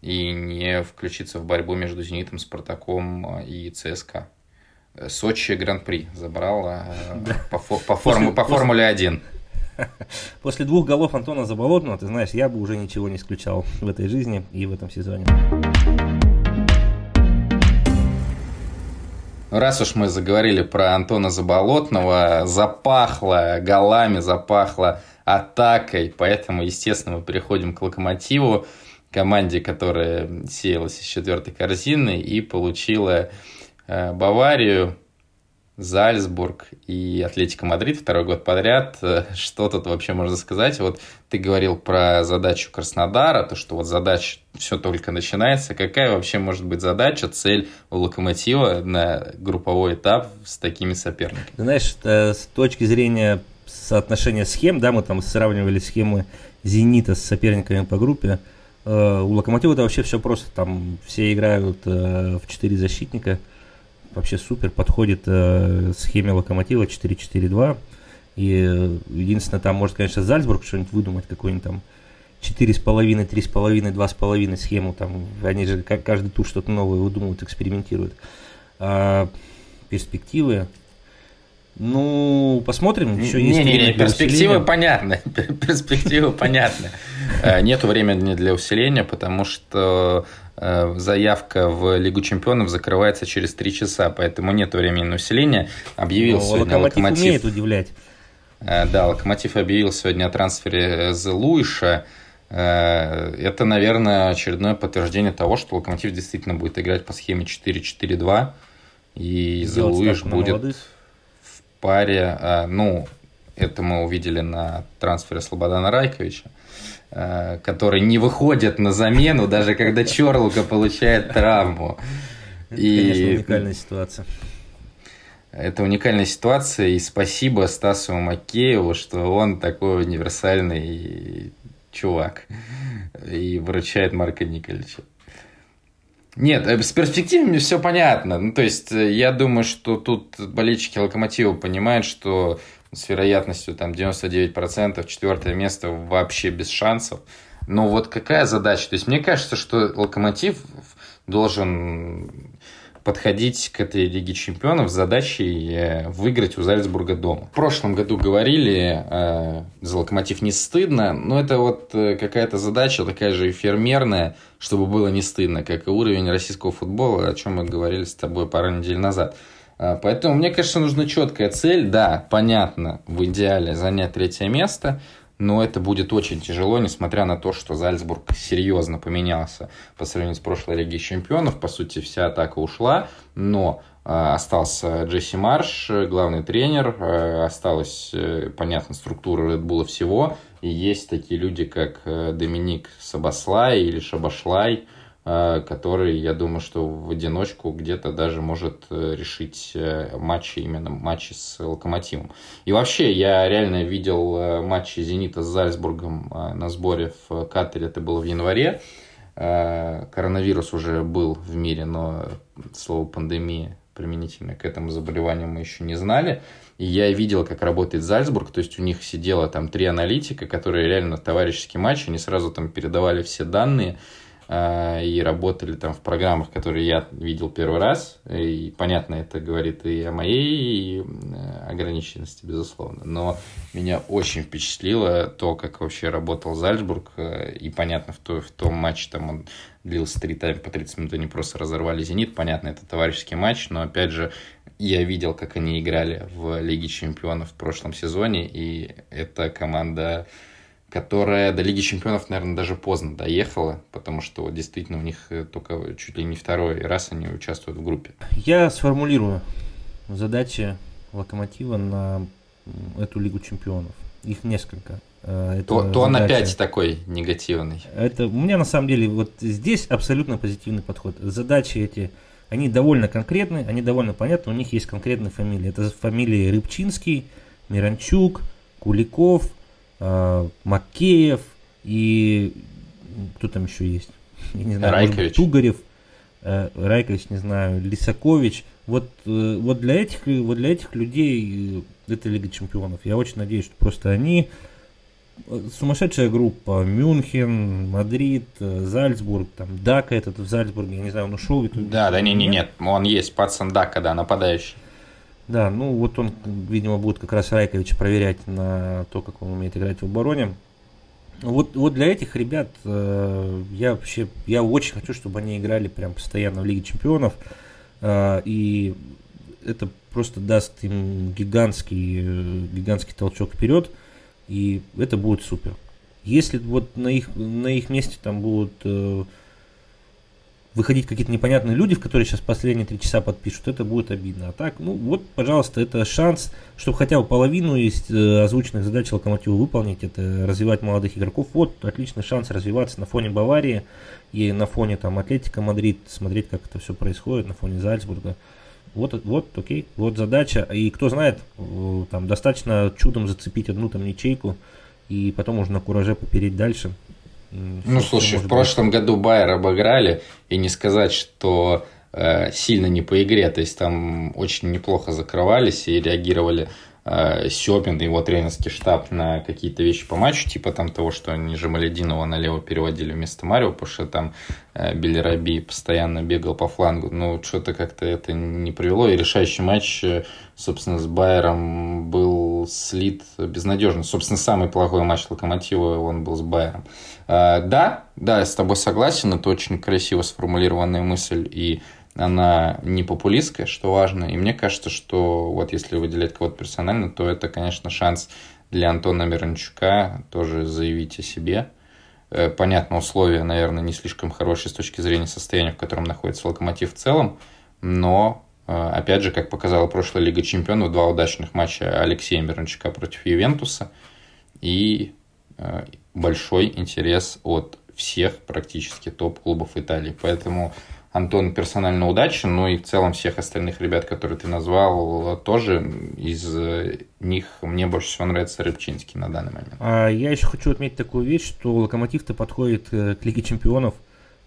A: и не включиться в борьбу между «Зенитом», «Спартаком» и «ЦСКА». Сочи Гран-при забрал э, по, по, форму, по Формуле 1.
B: После двух голов Антона Заболотного, ты знаешь, я бы уже ничего не исключал в этой жизни и в этом сезоне.
A: Раз уж мы заговорили про Антона Заболотного, запахло голами, запахло атакой, поэтому, естественно, мы переходим к Локомотиву, команде, которая сеялась из четвертой корзины и получила Э, Баварию, Зальцбург и Атлетика Мадрид второй год подряд. Э, что тут вообще можно сказать? Вот ты говорил про задачу Краснодара, то, что вот задача все только начинается. Какая вообще может быть задача, цель у Локомотива на групповой этап с такими соперниками?
B: Знаешь, э, с точки зрения соотношения схем, да, мы там сравнивали схемы Зенита с соперниками по группе, у Локомотива это вообще все просто, там все играют в четыре защитника – вообще супер подходит э, схеме локомотива 4-4-2. И э, единственное, там может, конечно, Зальцбург что-нибудь выдумать, какой-нибудь там 4,5, 3,5, 2,5 схему. Там, они же каждый тур что-то новое выдумывают, экспериментируют. А перспективы, ну, посмотрим.
A: Еще есть не, не, не, перспективы понятны. Перспективы понятны. Э, нету времени для усиления, потому что заявка в Лигу чемпионов закрывается через три часа, поэтому нет времени на усиление. Объявил Но ну, сегодня
B: Локомотив, Локомотив умеет удивлять.
A: Э, да, Локомотив объявил сегодня о трансфере The Луиша. Э, это, наверное, очередное подтверждение того, что Локомотив действительно будет играть по схеме 4-4-2. И The Луиш будет в паре, ну, это мы увидели на трансфере Слободана Райковича. Э, который не выходит на замену, даже когда Чорлука получает травму.
B: Это, и... конечно, уникальная ситуация.
A: Это уникальная ситуация, и спасибо Стасу Макееву, что он такой универсальный чувак и выручает Марка Николича. Нет, э, с перспективами все понятно. Ну, то есть, э, я думаю, что тут болельщики Локомотива понимают, что с вероятностью там 99%, четвертое место вообще без шансов. Но вот какая задача? То есть мне кажется, что Локомотив должен подходить к этой Лиге Чемпионов с задачей э, выиграть у Зальцбурга дома. В прошлом году говорили, э, за Локомотив не стыдно, но это вот э, какая-то задача такая же эфемерная, чтобы было не стыдно, как и уровень российского футбола, о чем мы говорили с тобой пару недель назад. А, поэтому мне, конечно, нужна четкая цель. Да, понятно, в идеале занять третье место, но это будет очень тяжело, несмотря на то, что Зальцбург серьезно поменялся по сравнению с прошлой Лигой Чемпионов. По сути, вся атака ушла, но э, остался Джесси Марш, главный тренер, э, осталась, э, понятно, структура Bull всего, и есть такие люди, как Доминик Сабаслай или Шабашлай, Э, который, я думаю, что в одиночку где-то даже может э, решить э, матчи, именно матчи с Локомотивом. И вообще, я реально видел матчи Зенита с Зальцбургом на сборе в Катаре, это было в январе. Коронавирус уже был в мире, но слово пандемия применительно к этому заболеванию мы еще не знали. И я видел, как работает Зальцбург, то есть у них сидело там три аналитика, которые реально товарищеский матч, они сразу там передавали все данные, и работали там в программах, которые я видел первый раз. И понятно, это говорит и о моей э, ограниченности, безусловно. Но меня очень впечатлило то, как вообще работал Зальцбург. Э, и понятно, в, то, в том матче там он длился три тайма по 30 минут, они просто разорвали «Зенит». Понятно, это товарищеский матч, но опять же, я видел, как они играли в Лиге Чемпионов в прошлом сезоне, и эта команда которая до Лиги Чемпионов, наверное, даже поздно доехала, потому что вот, действительно у них э, только чуть ли не второй раз они участвуют в группе.
B: Я сформулирую задачи Локомотива на эту Лигу Чемпионов. Их несколько.
A: Э, это то, то он опять такой негативный.
B: Это у меня на самом деле вот здесь абсолютно позитивный подход. Задачи эти Они довольно конкретны, они довольно понятны, у них есть конкретные фамилии. Это фамилии Рыбчинский, Миранчук, Куликов, Макеев и кто там еще есть?
A: Я не знаю, Райкович.
B: Тугарев, э, Райкович, не знаю, Лисакович. Вот, э, вот, для этих, вот для этих людей э, это Лига Чемпионов. Я очень надеюсь, что просто они сумасшедшая группа. Мюнхен, Мадрид, Зальцбург, там Дака этот в Зальцбурге, я не знаю, он ушел.
A: Да, да, не, не, нет, он есть, пацан Дака, да, нападающий.
B: Да, ну вот он, видимо, будет как раз Райкович проверять на то, как он умеет играть в обороне. Вот, вот для этих ребят э, я вообще, я очень хочу, чтобы они играли прям постоянно в Лиге Чемпионов. Э, и это просто даст им гигантский, э, гигантский толчок вперед. И это будет супер. Если вот на их, на их месте там будут э, выходить какие-то непонятные люди, в которые сейчас последние три часа подпишут, это будет обидно. А так, ну вот, пожалуйста, это шанс, чтобы хотя бы половину из э, озвученных задач Локомотива выполнить, это развивать молодых игроков. Вот отличный шанс развиваться на фоне Баварии и на фоне там Атлетика Мадрид, смотреть, как это все происходит, на фоне Зальцбурга. Вот, вот, окей, вот задача. И кто знает, э, там достаточно чудом зацепить одну там ничейку и потом уже на кураже попереть дальше.
A: Ну, слушай, в прошлом быть. году Байер обыграли, и не сказать, что э, сильно не по игре, то есть там очень неплохо закрывались и реагировали э, Сёпин и его тренерский штаб на какие-то вещи по матчу, типа там того, что они Жамалединова налево переводили вместо Марио, потому что там э, Белераби постоянно бегал по флангу. Ну, что-то как-то это не привело. И решающий матч, э, собственно, с Байером был слит безнадежно. Собственно, самый плохой матч Локомотива, он был с Байером. Э, да, да, я с тобой согласен, это очень красиво сформулированная мысль, и она не популистская, что важно. И мне кажется, что вот если выделять кого-то персонально, то это, конечно, шанс для Антона Мирончука тоже заявить о себе. Э, понятно, условия, наверное, не слишком хорошие с точки зрения состояния, в котором находится Локомотив в целом, но, опять же, как показала прошлая Лига Чемпионов, два удачных матча Алексея Мирончука против Ювентуса и э, большой интерес от всех практически топ-клубов Италии. Поэтому Антон персонально удачен, но и в целом всех остальных ребят, которые ты назвал, тоже из них мне больше всего нравится Рыбчинский на данный момент.
B: А я еще хочу отметить такую вещь, что Локомотив-то подходит э, к Лиге Чемпионов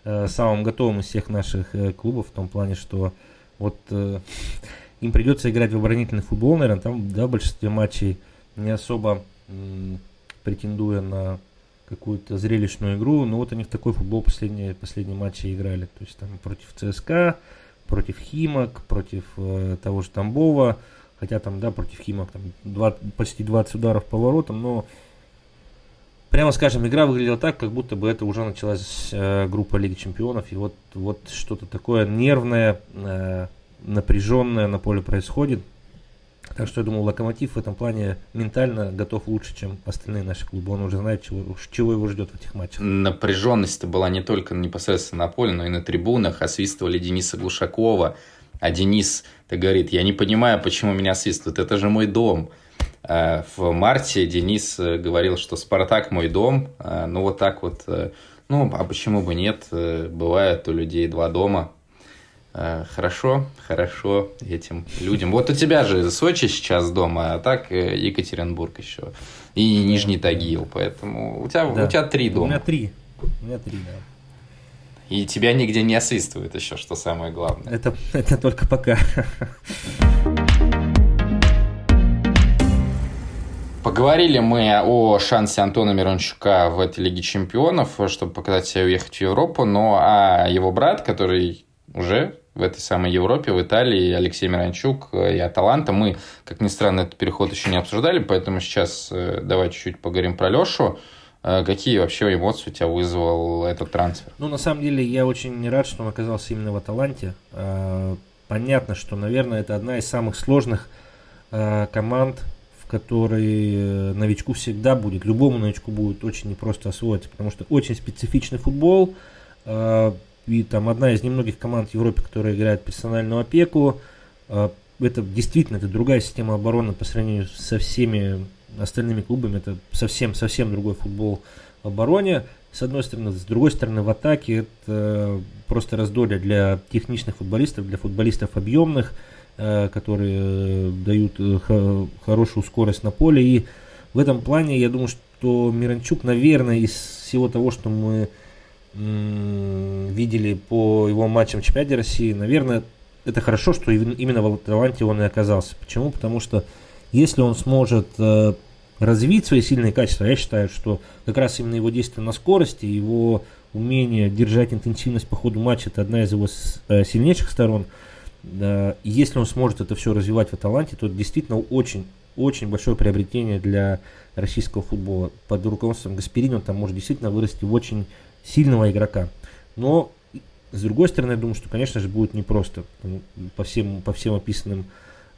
B: э, самым готовым из всех наших э, клубов, в том плане, что вот им придется играть в оборонительный футбол, наверное, там да, в большинстве матчей не особо претендуя на какую-то зрелищную игру. Но вот они в такой футбол последние, последние матчи играли. То есть там против ЦСКА, против Химок, против э, того же Тамбова. Хотя там, да, против Химок там 2, почти 20 ударов по воротам, но прямо скажем, игра выглядела так, как будто бы это уже началась э, группа Лиги Чемпионов, и вот, вот что-то такое нервное, э, напряженное на поле происходит. Так что я думаю, Локомотив в этом плане ментально готов лучше, чем остальные наши клубы. Он уже знает, чего, чего его ждет в этих матчах.
A: Напряженность была не только непосредственно на поле, но и на трибунах. Освистывали Дениса Глушакова. А Денис ты говорит, я не понимаю, почему меня свистывают. Это же мой дом. Э, в марте Денис э, говорил, что «Спартак мой дом». Э, ну, вот так вот. Ну, а почему бы нет? Бывает у людей два дома. Хорошо, хорошо этим людям. Вот у тебя же Сочи сейчас дома, а так Екатеринбург еще. И Нижний Тагил, поэтому у тебя, да. у тебя три дома.
B: У меня три. У меня три, да.
A: И тебя нигде не освистывают еще, что самое главное.
B: Это, это только пока.
A: Поговорили мы о шансе Антона Мирончука в этой Лиге Чемпионов, чтобы показать себя уехать в Европу, но а его брат, который уже в этой самой Европе, в Италии, Алексей Миранчук и Аталанта. Мы, как ни странно, этот переход еще не обсуждали, поэтому сейчас э, давай чуть-чуть поговорим про Лешу. Э, какие вообще эмоции у тебя вызвал этот трансфер?
B: Ну, на самом деле, я очень рад, что он оказался именно в Аталанте. Э, понятно, что, наверное, это одна из самых сложных команд, в которой новичку всегда будет, любому новичку будет очень непросто освоиться, потому что очень специфичный футбол, и там одна из немногих команд в Европе, которая играет персональную опеку. А, это действительно это другая система обороны по сравнению со всеми остальными клубами. Это совсем-совсем другой футбол в обороне. с одной стороны. С другой стороны, в атаке это просто раздолье для техничных футболистов, для футболистов объемных, э, которые дают э, хорошую скорость на поле. И в этом плане я думаю, что Миранчук, наверное, из всего того, что мы видели по его матчам чемпионате России, наверное, это хорошо, что именно в Аталанте он и оказался. Почему? Потому что если он сможет э, развить свои сильные качества, я считаю, что как раз именно его действие на скорости, его умение держать интенсивность по ходу матча, это одна из его э, сильнейших сторон. Если он сможет это все развивать в Аталанте, то это действительно очень, очень большое приобретение для российского футбола. Под руководством Гаспарини он там может действительно вырасти в очень сильного игрока. Но с другой стороны, я думаю, что, конечно же, будет непросто по всем, по всем описанным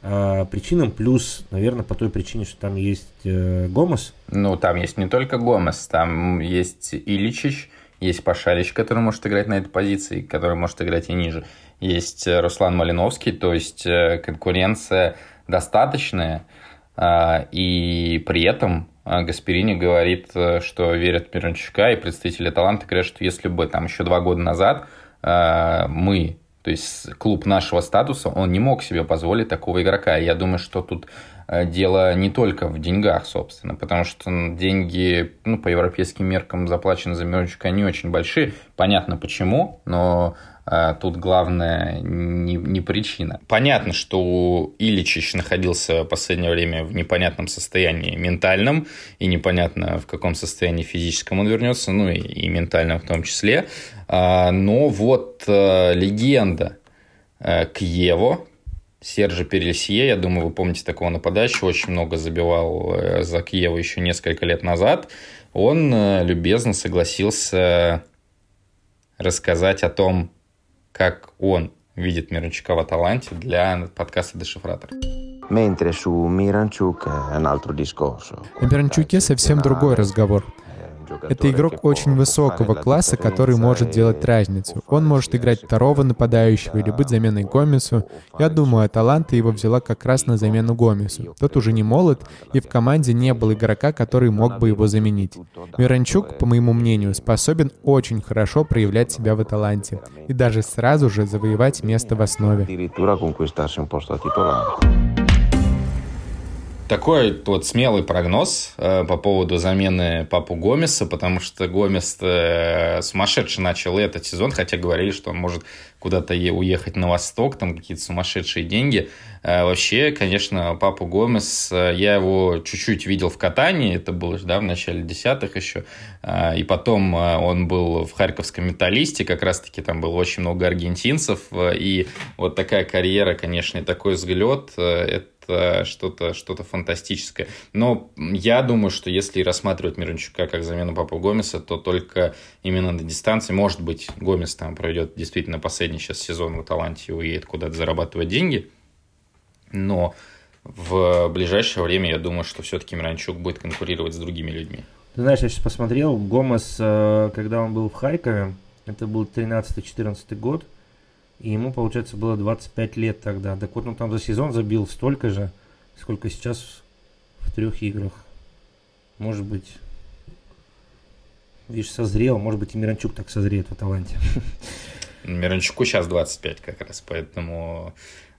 B: а, причинам, плюс, наверное, по той причине, что там есть э, Гомес.
A: Ну, там есть не только Гомес, там есть Иличич, есть Пашалич, который может играть на этой позиции, который может играть и ниже. Есть э, Руслан Малиновский, то есть э, конкуренция достаточная, э, и при этом Гасперини говорит, что верит в Мирончука, и представители таланта говорят, что если бы там еще два года назад мы то есть клуб нашего статуса, он не мог себе позволить такого игрока. Я думаю, что тут э, дело не только в деньгах, собственно, потому что деньги ну, по европейским меркам заплачены за Мирончика не очень большие. Понятно почему, но а тут главное не, не причина. Понятно, что Ильичич находился в последнее время в непонятном состоянии ментальном, и непонятно в каком состоянии физическом он вернется, ну и, и ментальном в том числе. А, но вот а, легенда а, Кьево, Сержи Перельсье, я думаю, вы помните такого нападающего, очень много забивал э, за Киева еще несколько лет назад. Он э, любезно согласился рассказать о том, как он видит Миранчука в Аталанте для подкаста «Дешифратор».
D: Mentre su Miranchuk è un altro discorso. О Миранчуке совсем другой разговор. Это игрок очень высокого класса, который может делать разницу. Он может играть второго нападающего или быть заменой Гомесу. Я думаю, Аталанта его взяла как раз на замену Гомесу. Тот уже не молод, и в команде не было игрока, который мог бы его заменить. Миранчук, по моему мнению, способен очень хорошо проявлять себя в Аталанте и даже сразу же завоевать место в основе.
A: Такой вот смелый прогноз э, по поводу замены Папу Гомеса, потому что Гомес э, сумасшедший начал этот сезон, хотя говорили, что он может куда-то уехать на восток, там какие-то сумасшедшие деньги. Э, вообще, конечно, Папу Гомес, э, я его чуть-чуть видел в катании, это было да, в начале десятых еще, э, и потом э, он был в Харьковском металлисте, как раз-таки там было очень много аргентинцев, э, и вот такая карьера, конечно, и такой взгляд, э, это что-то что фантастическое. Но я думаю, что если рассматривать Мирончука как замену Папу Гомеса, то только именно на дистанции, может быть, Гомес там пройдет действительно последний сейчас сезон в Аталанте и уедет куда-то зарабатывать деньги, но в ближайшее время я думаю, что все-таки Миранчук будет конкурировать с другими людьми.
B: Ты знаешь, я сейчас посмотрел, Гомес, э, когда он был в Харькове, это был 13-14 год, и ему, получается, было 25 лет тогда. Так вот, он там за сезон забил столько же, сколько сейчас в трех играх. Может быть, видишь, созрел. Может быть, и Миранчук так созреет в Аталанте.
A: Миранчуку сейчас 25 как раз, поэтому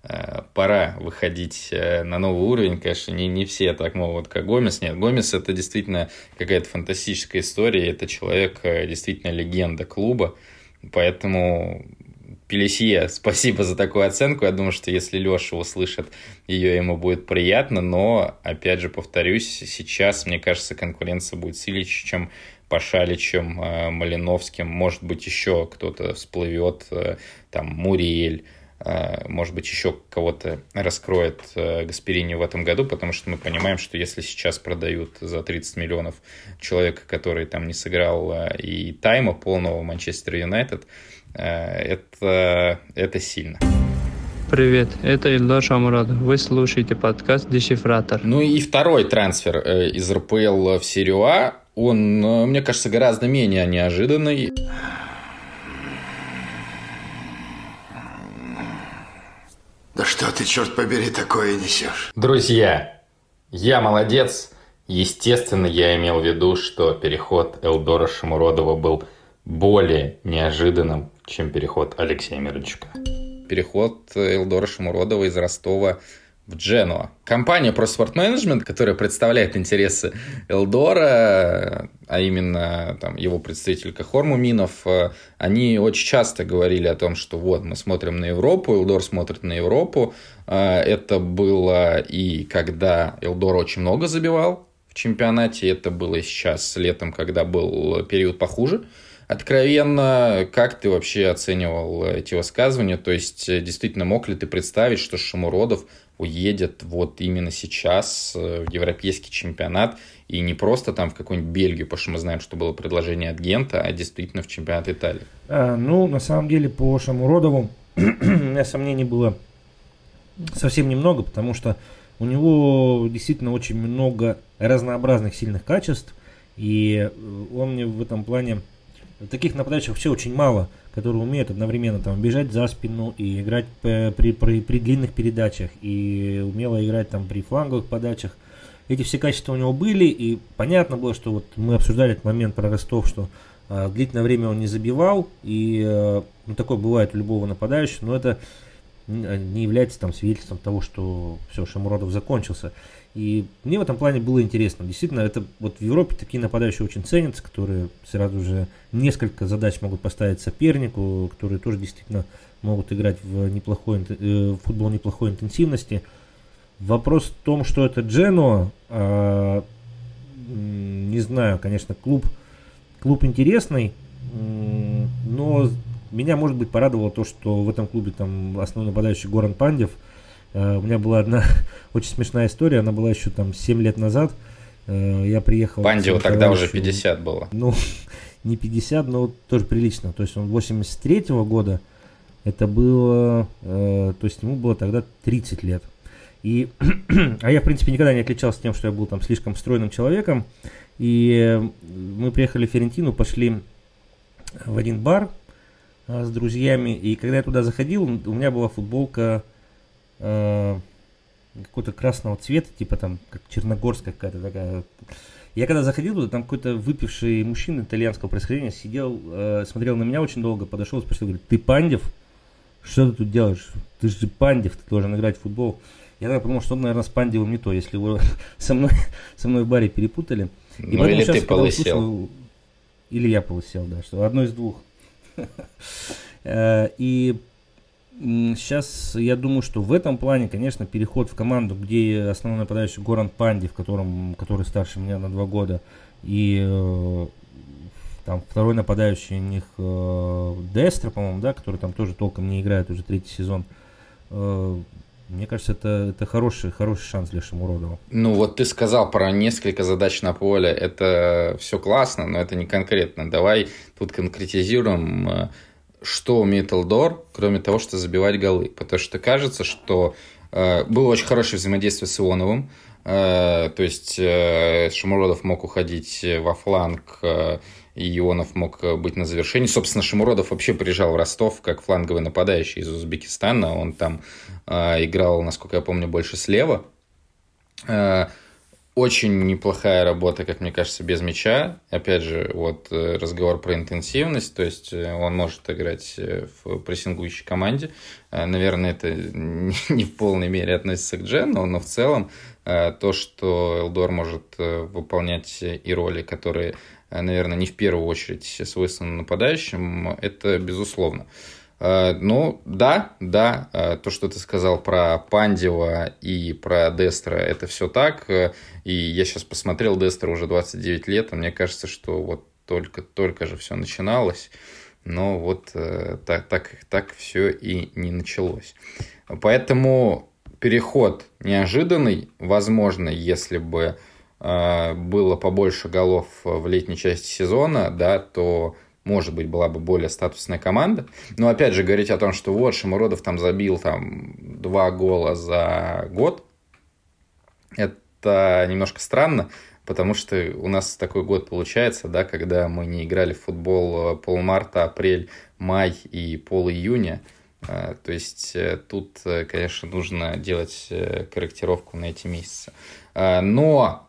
A: э, пора выходить э, на новый уровень. Конечно, не, не все так могут, как Гомес. Нет, Гомес это действительно какая-то фантастическая история. Это человек, э, действительно легенда клуба. Поэтому Пелесье, спасибо за такую оценку. Я думаю, что если Леша услышит ее, ему будет приятно. Но, опять же, повторюсь, сейчас, мне кажется, конкуренция будет сильнее, чем Пашаличем, э, Малиновским. Может быть, еще кто-то всплывет, э, там, Муриэль. Э, может быть, еще кого-то раскроет Гасперини в этом году, потому что мы понимаем, что если сейчас продают за 30 миллионов человека, который там не сыграл и тайма полного Манчестер Юнайтед, это, это сильно.
E: Привет, это Ильдар Шамурадов. Вы слушаете подкаст «Дешифратор».
A: Ну и второй трансфер э, из РПЛ в серию А, он, э, мне кажется, гораздо менее неожиданный.
F: Да что ты, черт побери, такое несешь?
A: Друзья, я молодец, Естественно, я имел в виду, что переход Элдора Шамуродова был более неожиданным, чем переход Алексея Мирончука. Переход Элдора Шамуродова из Ростова в Дженуа. Компания Sport Management, которая представляет интересы Элдора, а именно там, его представитель Кахор Муминов, они очень часто говорили о том, что вот мы смотрим на Европу, Элдор смотрит на Европу. Это было и когда Элдор очень много забивал в чемпионате, это было сейчас летом, когда был период похуже. Откровенно, как ты вообще оценивал эти высказывания? То есть, действительно, мог ли ты представить, что Шамуродов уедет вот именно сейчас э, в европейский чемпионат и не просто там в какую-нибудь Бельгию, потому что мы знаем, что было предложение от Гента, а действительно в чемпионат Италии.
B: А, ну, на самом деле, по Шамуродову у меня сомнений было совсем немного, потому что у него действительно очень много разнообразных сильных качеств, и он мне в этом плане таких нападающих вообще очень мало который умеет одновременно там бежать за спину и играть при, при, при длинных передачах и умело играть там при фланговых подачах. Эти все качества у него были, и понятно было, что вот мы обсуждали этот момент про Ростов, что э, длительное время он не забивал, и э, ну, такое бывает у любого нападающего, но это не является там свидетельством того, что все, Шамуродов закончился. И мне в этом плане было интересно. Действительно, это вот в Европе такие нападающие очень ценятся, которые сразу же несколько задач могут поставить сопернику, которые тоже действительно могут играть в, неплохой, э, в футбол неплохой интенсивности. Вопрос в том, что это Джено, э, не знаю, конечно, клуб, клуб интересный, но меня, может быть, порадовало то, что в этом клубе там основной нападающий Горан Пандев – у меня была одна очень смешная история, она была еще там 7 лет назад. Э, я приехал...
A: Пандио тогда уже 50 было.
B: Ну, не 50, но тоже прилично. То есть он 83 -го года, это было... Э, то есть ему было тогда 30 лет. И, а я, в принципе, никогда не отличался тем, что я был там слишком стройным человеком. И мы приехали в Ферентину, пошли в один бар с друзьями. И когда я туда заходил, у меня была футболка э, какого-то красного цвета, типа там, как черногорская какая-то такая. Я когда заходил туда, там какой-то выпивший мужчина итальянского происхождения сидел, э, смотрел на меня очень долго, подошел, спросил, говорит, ты Пандев? Что ты тут делаешь? Ты же Пандев, ты должен играть в футбол. Я тогда подумал, что, наверное, с Пандевым не то, если его со мной, со мной в баре перепутали.
A: И ну, или сейчас, ты полысел. Услышал,
B: или я полысел, да, что одно из двух. Э, и Сейчас я думаю, что в этом плане, конечно, переход в команду, где основной нападающий Горан Панди, в котором, который старше меня на два года, и э, там второй нападающий у них э, Дестро, по-моему, да, который там тоже толком не играет уже третий сезон. Э, мне кажется, это, это хороший, хороший шанс для Шамуродова.
A: Ну вот ты сказал про несколько задач на поле. Это все классно, но это не конкретно. Давай тут конкретизируем э, что умеет Элдор, кроме того, что забивать голы. Потому что кажется, что э, было очень хорошее взаимодействие с Ионовым. Э, то есть э, Шамуродов мог уходить во фланг, э, и Ионов мог быть на завершении. Собственно, Шамуродов вообще приезжал в Ростов как фланговый нападающий из Узбекистана. Он там э, играл, насколько я помню, больше слева. Э, очень неплохая работа, как мне кажется, без мяча. Опять же, вот э, разговор про интенсивность, то есть э, он может играть э, в прессингующей команде. Наверное, это не в полной мере относится к Джену, но в целом то, что Элдор может выполнять и роли, которые, наверное, не в первую очередь свойственны нападающим, это безусловно. Э, ну, да, да, э, то, что ты сказал про Пандева и про Дестра, это все так. Э, и я сейчас посмотрел, Дестра уже 29 лет, а мне кажется, что вот только, только же все начиналось. Но вот так, так, так все и не началось. Поэтому переход неожиданный, возможно, если бы было побольше голов в летней части сезона, да, то может быть, была бы более статусная команда. Но, опять же, говорить о том, что вот Шамуродов там забил там два гола за год, это немножко странно, потому что у нас такой год получается, да, когда мы не играли в футбол полмарта, апрель, май и пол июня. То есть тут, конечно, нужно делать корректировку на эти месяцы. Но,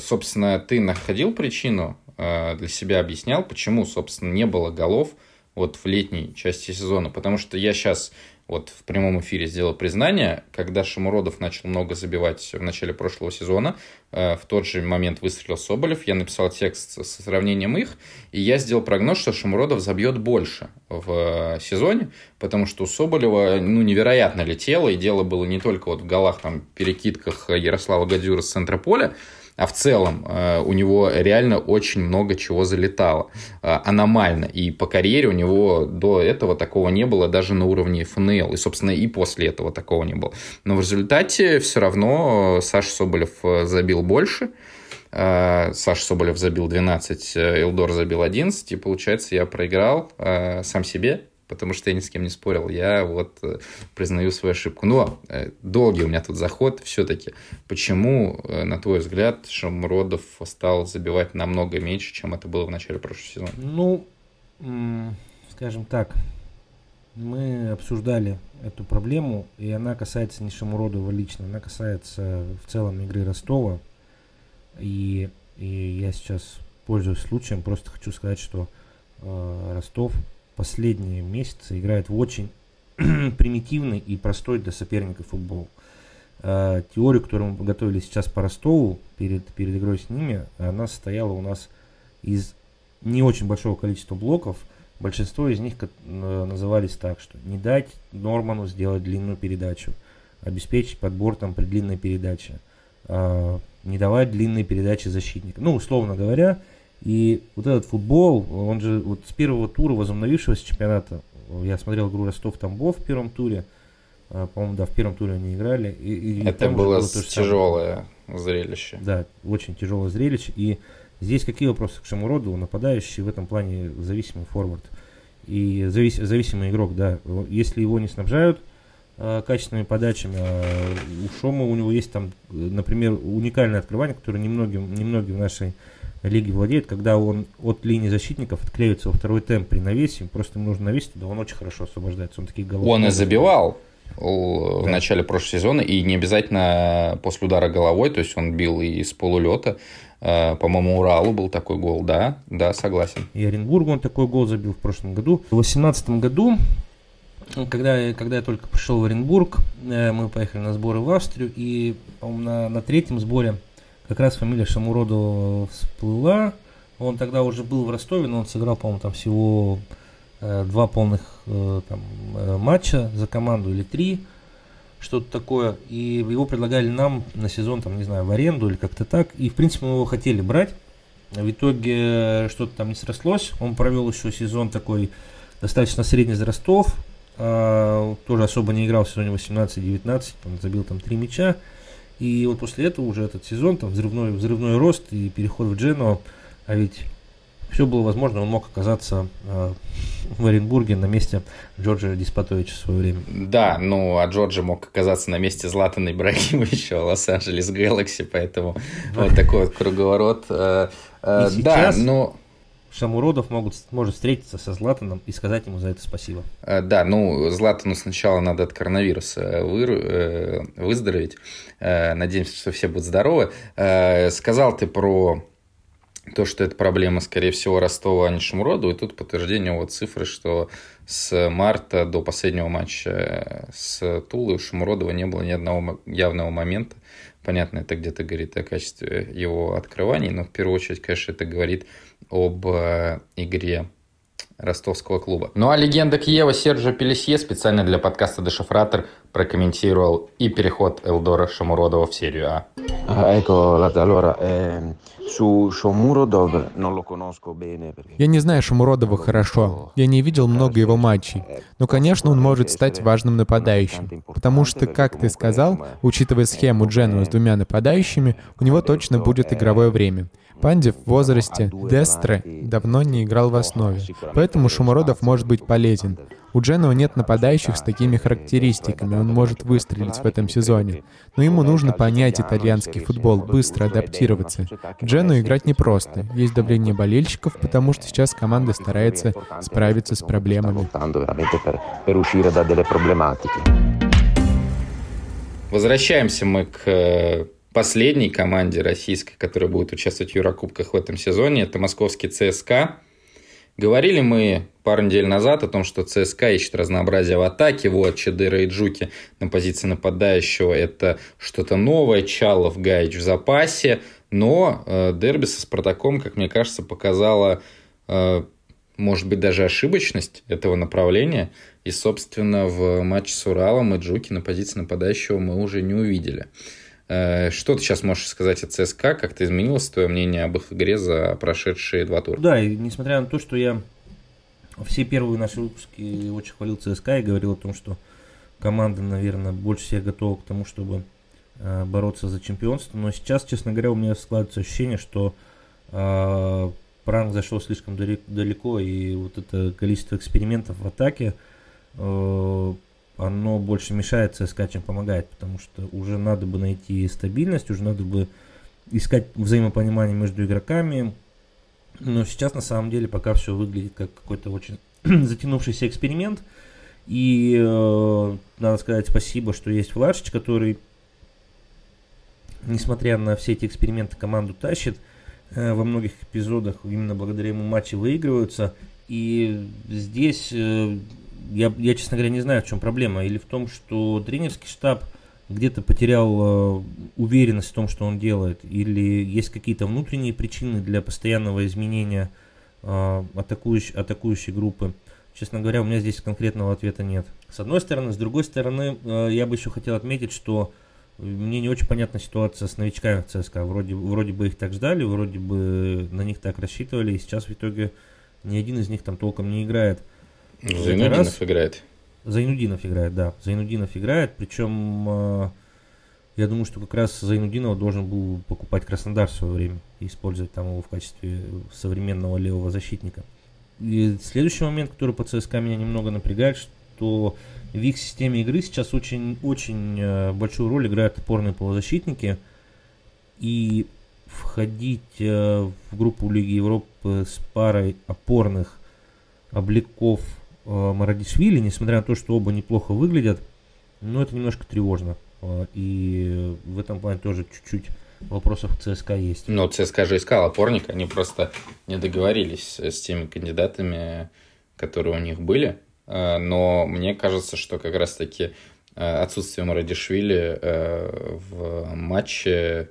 A: собственно, ты находил причину для себя, объяснял, почему, собственно, не было голов вот в летней части сезона. Потому что я сейчас вот в прямом эфире сделал признание, когда Шамуродов начал много забивать в начале прошлого сезона, э, в тот же момент выстрелил Соболев, я написал текст со сравнением их, и я сделал прогноз, что Шамуродов забьет больше в э, сезоне, потому что у Соболева ну, невероятно летело, и дело было не только вот в голах, там, перекидках Ярослава Гадюра с центра поля, а в целом э, у него реально очень много чего залетало, э, аномально. И по карьере у него до этого такого не было даже на уровне ФНЛ. И, собственно, и после этого такого не было. Но в результате все равно Саша Соболев э, забил больше. Саша Соболев забил 12, Элдор забил 11, и получается я проиграл сам себе, потому что я ни с кем не спорил. Я вот э, признаю свою ошибку. Но э, долгий у меня тут заход все-таки. Почему, э, на твой взгляд, Шамродов стал забивать намного меньше, чем это было в начале прошлого сезона?
B: Ну, скажем так, мы обсуждали эту проблему, и она касается не Шамуродова лично, она касается в целом игры Ростова. И, и я сейчас, пользуясь случаем, просто хочу сказать, что э, Ростов последние месяцы играет в очень примитивный и простой для соперника футбол. Э, теорию, которую мы подготовили сейчас по Ростову перед, перед игрой с ними, она состояла у нас из не очень большого количества блоков. Большинство из них назывались так, что не дать Норману сделать длинную передачу, обеспечить подбор там при длинной передаче, э, не давать длинные передачи защитника. Ну, условно говоря, и вот этот футбол, он же вот с первого тура возобновившегося чемпионата, я смотрел игру Ростов-Тамбов в первом туре, а, по-моему, да, в первом туре они играли. И,
A: и Это было, было тяжелое самое. зрелище.
B: Да, очень тяжелое зрелище. И здесь какие вопросы к Шамуроду? Нападающий в этом плане зависимый форвард. И завис, зависимый игрок, да. Если его не снабжают э, качественными подачами, э, у Шома у него есть там, например, уникальное открывание, которое немногим, немногие в нашей лиги владеет, когда он от линии защитников отклеивается во второй темп при навесе, просто ему нужно навесить туда, он очень хорошо освобождается, он такие головы.
A: Он и забивал в да. начале прошлого сезона, и не обязательно после удара головой, то есть он бил и с полулета. Э, по-моему, Уралу был такой гол, да, да, согласен.
B: И Оренбургу он такой гол забил в прошлом году. В 2018 году, когда, когда я только пришел в Оренбург, э, мы поехали на сборы в Австрию, и, на, на третьем сборе как раз фамилия Шамуродова всплыла. Он тогда уже был в Ростове, но он сыграл, по-моему, там всего э, два полных э, там, э, матча за команду или три, что-то такое. И его предлагали нам на сезон, там, не знаю, в аренду или как-то так. И, в принципе, мы его хотели брать. В итоге что-то там не срослось. Он провел еще сезон такой достаточно средний за Ростов. А, тоже особо не играл в сезоне 18-19, он забил там три мяча. И вот после этого уже этот сезон, там взрывной, взрывной рост и переход в Джену, а ведь все было возможно, он мог оказаться э, в Оренбурге на месте Джорджа Диспатовича в свое время.
A: Да, ну, а Джорджа мог оказаться на месте Златана Ибрагимовича в Лос-Анджелес Гэлакси, поэтому вот такой вот круговорот. Э,
B: э, да, но... Шамуродов могут, может встретиться со Златаном и сказать ему за это спасибо.
A: Э, да, ну, Златану сначала надо от коронавируса вы, э, выздороветь. Э, надеемся, что все будут здоровы. Сказал ты про то, что это проблема, скорее всего, Ростова, а не Шамуроду. И тут подтверждение вот цифры, что с марта до последнего матча с Тулой у Шамуродова не было ни одного явного момента. Понятно, это где-то говорит о качестве его открываний, но в первую очередь, конечно, это говорит об э, игре ростовского клуба. Ну а легенда Киева Серджо Пелесье специально для подкаста «Дешифратор» прокомментировал и переход Элдора Шамуродова в серию А.
D: Я не знаю Шамуродова хорошо. Я не видел много его матчей. Но, конечно, он может стать важным нападающим. Потому что, как ты сказал, учитывая схему Джену с двумя нападающими, у него точно будет игровое время. Панди в возрасте Дестре давно не играл в основе, поэтому Шумородов может быть полезен. У Дженова нет нападающих с такими характеристиками, он может выстрелить в этом сезоне. Но ему нужно понять итальянский футбол, быстро адаптироваться. Джену играть непросто. Есть давление болельщиков, потому что сейчас команда старается справиться с проблемами.
A: Возвращаемся мы к э, последней команде российской, которая будет участвовать в Еврокубках в этом сезоне. Это московский ЦСКА. Говорили мы пару недель назад о том, что ЦСКА ищет разнообразие в атаке. Вот Чедыра и Джуки на позиции нападающего. Это что-то новое. Чалов, Гаич в запасе. Но э, дерби со Спартаком, как мне кажется, показало, э, может быть, даже ошибочность этого направления. И, собственно, в матче с Уралом и Джуки на позиции нападающего мы уже не увидели. Э, что ты сейчас можешь сказать о ЦСКА? Как-то изменилось твое мнение об их игре за прошедшие два тура?
B: Да, и несмотря на то, что я все первые наши выпуски очень хвалил ЦСКА и говорил о том, что команда, наверное, больше всех готова к тому, чтобы э, бороться за чемпионство. Но сейчас, честно говоря, у меня складывается ощущение, что э, Пранк зашел слишком далеко, и вот это количество экспериментов в атаке э, оно больше мешает ЦСКА, чем помогает, потому что уже надо бы найти стабильность, уже надо бы искать взаимопонимание между игроками. Но сейчас на самом деле пока все выглядит как какой-то очень затянувшийся эксперимент. И э, надо сказать спасибо, что есть Влашич, который, несмотря на все эти эксперименты, команду тащит. Э, во многих эпизодах именно благодаря ему матчи выигрываются. И здесь э, я, я, честно говоря, не знаю, в чем проблема. Или в том, что тренерский штаб где-то потерял э, уверенность в том, что он делает, или есть какие-то внутренние причины для постоянного изменения э, атакующей, группы. Честно говоря, у меня здесь конкретного ответа нет. С одной стороны, с другой стороны, э, я бы еще хотел отметить, что мне не очень понятна ситуация с новичками в ЦСКА. Вроде, вроде бы их так ждали, вроде бы на них так рассчитывали, и сейчас в итоге ни один из них там толком не играет.
A: Зайнудинов раз... играет.
B: Зайнудинов играет, да. Зайнудинов играет, причем э, я думаю, что как раз Зайнудинова должен был покупать Краснодар в свое время и использовать там его в качестве современного левого защитника. И следующий момент, который по ЦСКА меня немного напрягает, что в их системе игры сейчас очень, очень э, большую роль играют опорные полузащитники. И входить э, в группу Лиги Европы с парой опорных обликов э, Марадишвили, несмотря на то, что оба неплохо выглядят, но это немножко тревожно. Э, и в этом плане тоже чуть-чуть вопросов к ЦСКА есть.
A: Ну, ЦСКА же искал опорника, они просто не договорились с теми кандидатами, которые у них были. Но мне кажется, что как раз-таки отсутствие Марадишвили в матче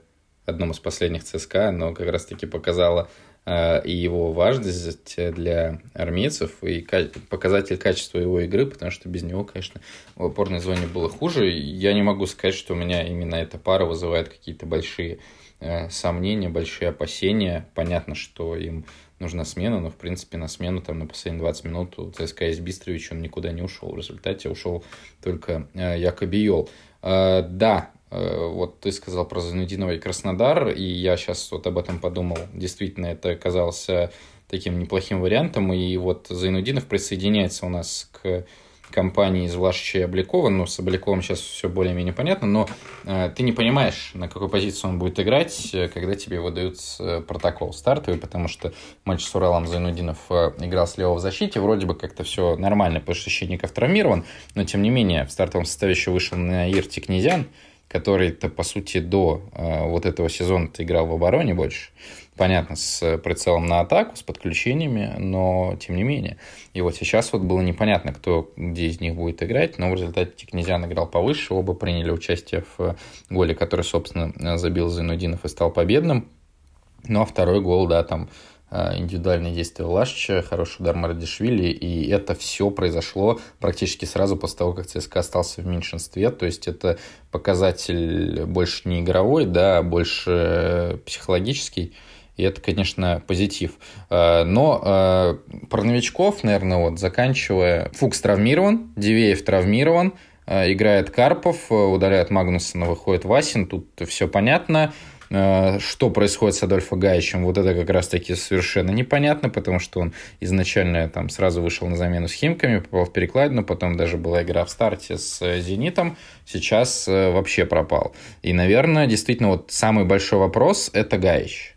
A: одном из последних ЦСКА, но как раз-таки показало Э, и его важность для армейцев, и показатель качества его игры, потому что без него, конечно, в опорной зоне было хуже. Я не могу сказать, что у меня именно эта пара вызывает какие-то большие э, сомнения, большие опасения. Понятно, что им нужна смена, но, в принципе, на смену там на последние 20 минут у ЦСКА есть Бистрович, он никуда не ушел. В результате ушел только э, Якобиол. Да, Э, вот ты сказал про Занудинова и Краснодар, и я сейчас вот об этом подумал. Действительно, это оказался таким неплохим вариантом, и вот Зайнудинов присоединяется у нас к компании из Влашича и Обликова, ну, с Обляковым сейчас все более-менее понятно, но э, ты не понимаешь, на какой позиции он будет играть, э, когда тебе выдают э, протокол стартовый, потому что матч с Уралом Зайнудинов э, играл слева в защите, вроде бы как-то все нормально, потому что Щитников травмирован, но, тем не менее, в стартовом составе еще вышел на Ирти Князян, который-то, по сути, до э, вот этого сезона ты играл в обороне больше. Понятно, с прицелом на атаку, с подключениями, но тем не менее. И вот сейчас вот было непонятно, кто где из них будет играть, но в результате Тикнезян играл повыше, оба приняли участие в голе, который, собственно, забил Зайнудинов и стал победным. Ну, а второй гол, да, там Э, индивидуальные действия Лашича, хороший удар Марадишвили, и это все произошло практически сразу после того, как ЦСКА остался в меньшинстве, то есть это показатель больше не игровой, да, а больше психологический, и это, конечно, позитив. Э, но э, про новичков, наверное, вот заканчивая, Фукс травмирован, Дивеев травмирован, играет Карпов, удаляет Магнусона, выходит Васин, тут все понятно. Э, что происходит с Адольфо Гаичем, вот это как раз-таки совершенно непонятно, потому что он изначально там сразу вышел на замену с Химками, попал в перекладину, потом даже была игра в старте с «Зенитом», сейчас э, вообще пропал. И, наверное, действительно, вот самый большой вопрос – это Гаич.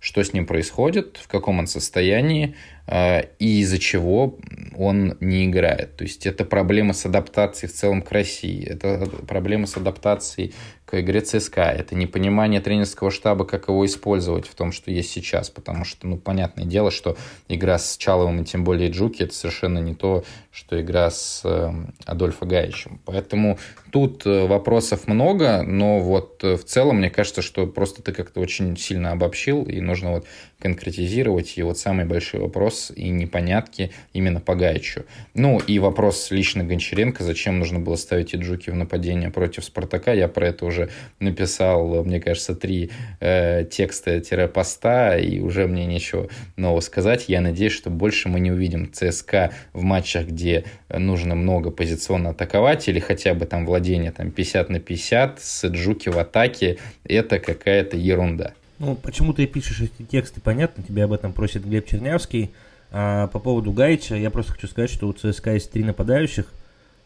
A: Что с ним происходит, в каком он состоянии, э, и из-за чего он не играет. То есть это проблема с адаптацией в целом к России, это проблема с адаптацией к игре ЦСКА. Это непонимание тренерского штаба, как его использовать в том, что есть сейчас. Потому что, ну, понятное дело, что игра с Чаловым и тем более Джуки это совершенно не то, что игра с э, Адольфо Гаичем. Поэтому тут э, вопросов много, но вот э, в целом мне кажется, что просто ты как-то очень сильно обобщил, и нужно вот конкретизировать. И вот самый большой вопрос и непонятки именно по Гаичу. Ну, и вопрос лично Гончаренко, зачем нужно было ставить Иджуки в нападение против Спартака, я про это уже написал, мне кажется, три э, текста-поста, и уже мне нечего нового сказать. Я надеюсь, что больше мы не увидим ЦСКА в матчах, где нужно много позиционно атаковать, или хотя бы там владение там 50 на 50 с Джуки в атаке, это какая-то ерунда.
B: Ну, почему ты пишешь эти тексты, понятно, тебя об этом просит Глеб Чернявский. А по поводу Гаича, я просто хочу сказать, что у ЦСКА есть три нападающих.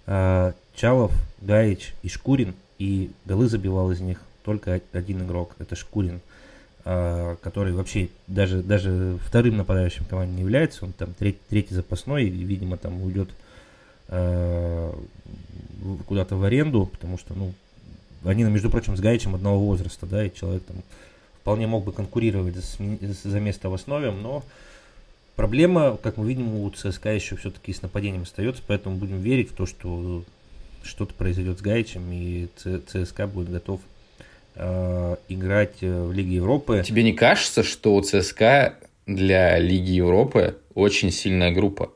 B: А, Чалов, Гаич и Шкурин. И голы забивал из них только один игрок, это Шкурин, а, который вообще даже, даже вторым нападающим команде не является. Он там третий, третий запасной и, видимо, там уйдет а, куда-то в аренду, потому что, ну, они, между прочим, с Гаичем одного возраста, да, и человек там вполне мог бы конкурировать за, за место в основе, но проблема, как мы видим, у ЦСКА еще все-таки с нападением остается, поэтому будем верить в то, что что-то произойдет с Гаичем, и ЦСКА будет готов э, играть в Лиге Европы.
A: Тебе не кажется, что у ЦСКА для Лиги Европы очень сильная группа?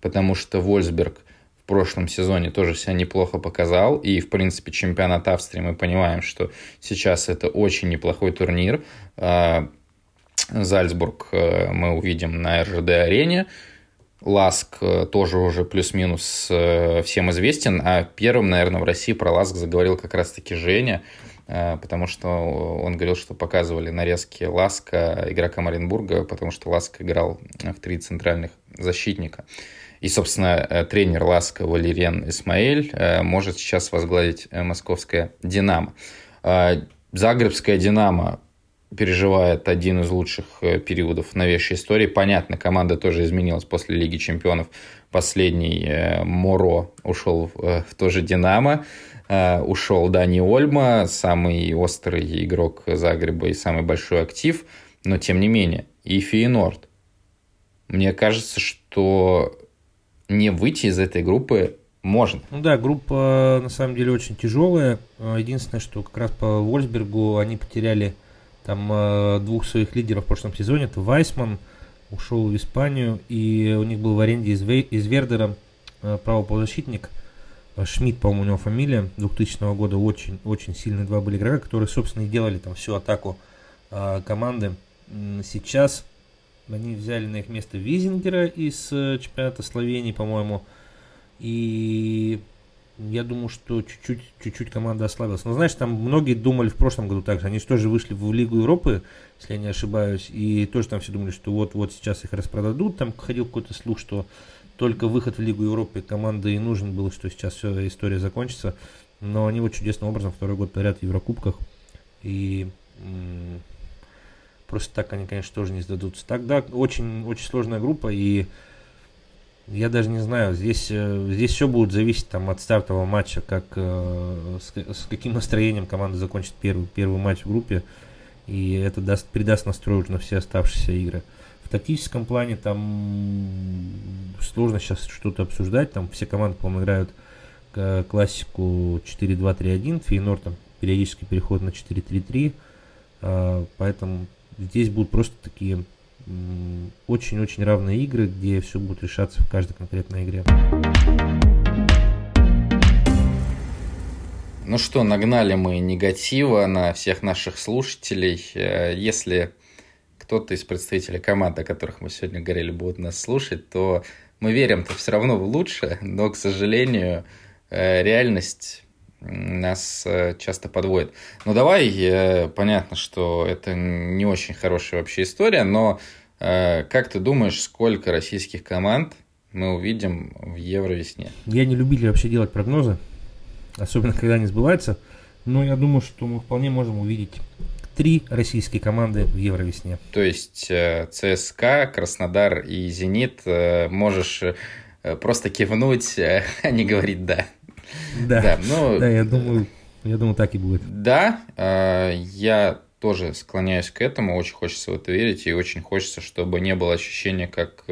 A: Потому что Вольсберг прошлом сезоне тоже себя неплохо показал. И, в принципе, чемпионат Австрии мы понимаем, что сейчас это очень неплохой турнир. А, Зальцбург э, мы увидим на РЖД-арене. Ласк э, тоже уже плюс-минус э, всем известен, а первым, наверное, в России про Ласк заговорил как раз-таки Женя, потому что он говорил, что показывали нарезки Ласка игрока Маринбурга, потому что Ласк играл в три центральных защитника. И, собственно, э, тренер Ласка Валериан Исмаэль э, может сейчас возглавить э, московское «Динамо». Загребская «Динамо» переживает один из лучших периодов в новейшей истории. Понятно, команда тоже изменилась после Лиги Чемпионов. Последний Моро ушел в то же «Динамо». Ушел Дани Ольма, самый острый игрок Загреба и самый большой актив. Но, тем не менее, и Фейнорд. Мне кажется, что не выйти из этой группы можно.
B: Ну да, группа на самом деле очень тяжелая. А, единственное, что как раз по Вольсбергу они потеряли там а, двух своих лидеров в прошлом сезоне. Это Вайсман, ушел в Испанию, и у них был в аренде из, Вей, из Вердера правополузащитник. Шмидт, по-моему, у него фамилия, 2000 года очень, очень сильные два были игрока, которые, собственно, и делали там всю атаку команды. Сейчас они взяли на их место Визингера из э, чемпионата Словении, по-моему. И я думаю, что чуть-чуть, чуть-чуть команда ослабилась. Но знаешь, там многие думали в прошлом году также. Они же тоже вышли в Лигу Европы, если я не ошибаюсь. И тоже там все думали, что вот-вот сейчас их распродадут. Там ходил какой-то слух, что только выход в Лигу Европы команды и нужен был, что сейчас все история закончится. Но они вот чудесным образом второй год подряд в Еврокубках. И Просто так они, конечно, тоже не сдадутся. Тогда очень, очень сложная группа, и я даже не знаю, здесь, э, здесь все будет зависеть там, от стартового матча, как, э, с, с каким настроением команда закончит первый, первый матч в группе, и это даст, придаст настрой уже на все оставшиеся игры. В тактическом плане там сложно сейчас что-то обсуждать, там все команды, по-моему, играют классику 4-2-3-1, Фейнор там периодически переход на 4-3-3, э, поэтому здесь будут просто такие очень-очень равные игры, где все будет решаться в каждой конкретной игре.
A: Ну что, нагнали мы негатива на всех наших слушателей. Э, если кто-то из представителей команды, о которых мы сегодня говорили, будет нас слушать, то мы верим-то все равно в лучшее, но, к сожалению, э, реальность нас э, часто подводит. Ну давай, понятно, что это не очень хорошая вообще история, но как ты думаешь, сколько российских команд мы увидим в Евровесне?
B: Я не любитель вообще делать прогнозы, особенно когда они сбываются, но я думаю, что мы вполне можем увидеть три российские команды в Евровесне.
A: То есть ЦСКА, Краснодар и Зенит можешь просто кивнуть, а не говорить «да».
B: Да, да, ну, да я, думаю, я думаю, так и будет.
A: Да, э, я тоже склоняюсь к этому, очень хочется в это верить, и очень хочется, чтобы не было ощущения, как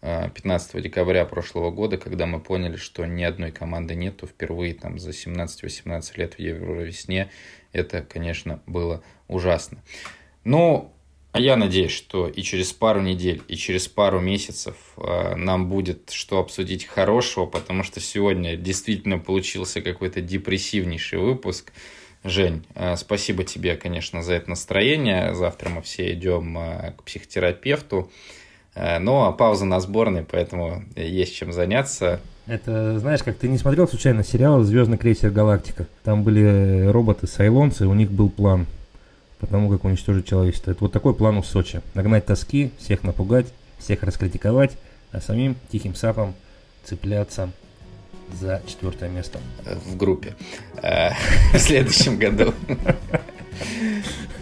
A: 15 э, декабря прошлого года, когда мы поняли, что ни одной команды нету впервые там за 17-18 лет в Евровесне. Это, конечно, было ужасно. Но а я надеюсь, что и через пару недель, и через пару месяцев э, нам будет что обсудить хорошего, потому что сегодня действительно получился какой-то депрессивнейший выпуск. Жень, э, спасибо тебе, конечно, за это настроение. Завтра мы все идем э, к психотерапевту. Э, но пауза на сборной, поэтому есть чем заняться.
B: Это, знаешь, как ты не смотрел случайно сериал «Звездный крейсер Галактика»? Там были роботы-сайлонцы, у них был план – потому как уничтожить человечество. Это вот такой план у Сочи. Нагнать тоски, всех напугать, всех раскритиковать, а самим тихим сапом цепляться за четвертое место.
A: В группе. Э, в следующем году.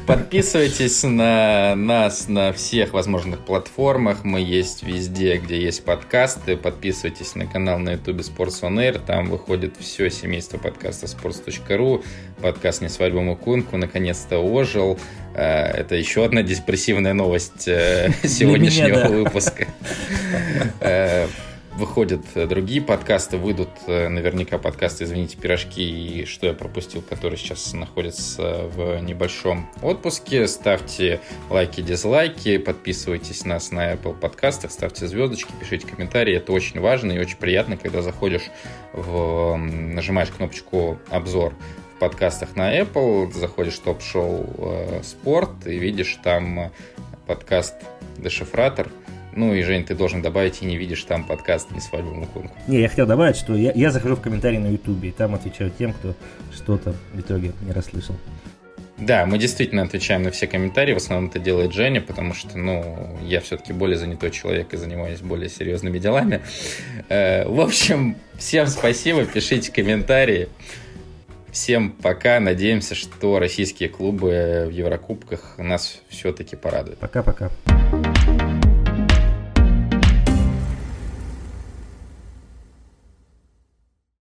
A: Подписывайтесь на нас на всех возможных платформах. Мы есть везде, где есть подкасты. Подписывайтесь на канал на YouTube Sports On Air. Там выходит все семейство подкаста sports.ru. Подкаст «Не свадьбу Мукунку» наконец-то ожил. Э, это еще одна депрессивная новость э, сегодняшнего выпуска. Выходят э, другие подкасты, выйдут э, наверняка подкасты «Извините, пирожки» и «Что я пропустил», который сейчас находится в небольшом отпуске. Ставьте лайки, дизлайки, подписывайтесь нас на Apple подкастах, ставьте звездочки, пишите комментарии. Это очень важно и очень приятно, когда заходишь в... нажимаешь кнопочку «Обзор» в подкастах на Apple, заходишь в топ-шоу э, «Спорт» и видишь там подкаст «Дешифратор», ну и, Жень, ты должен добавить, и не видишь там подкаст «Не свадьбу Мукунку».
B: Не, я хотел добавить, что я, я захожу в комментарии на Ютубе, и там отвечаю тем, кто что-то в итоге не расслышал.
A: Да, мы действительно отвечаем на все комментарии, в основном это делает Женя, потому что, ну, я все-таки более занятой человек и занимаюсь более серьезными делами. Э, в общем, всем спасибо, пишите комментарии. Всем пока. Надеемся, что российские клубы в Еврокубках нас все-таки порадуют.
B: Пока-пока.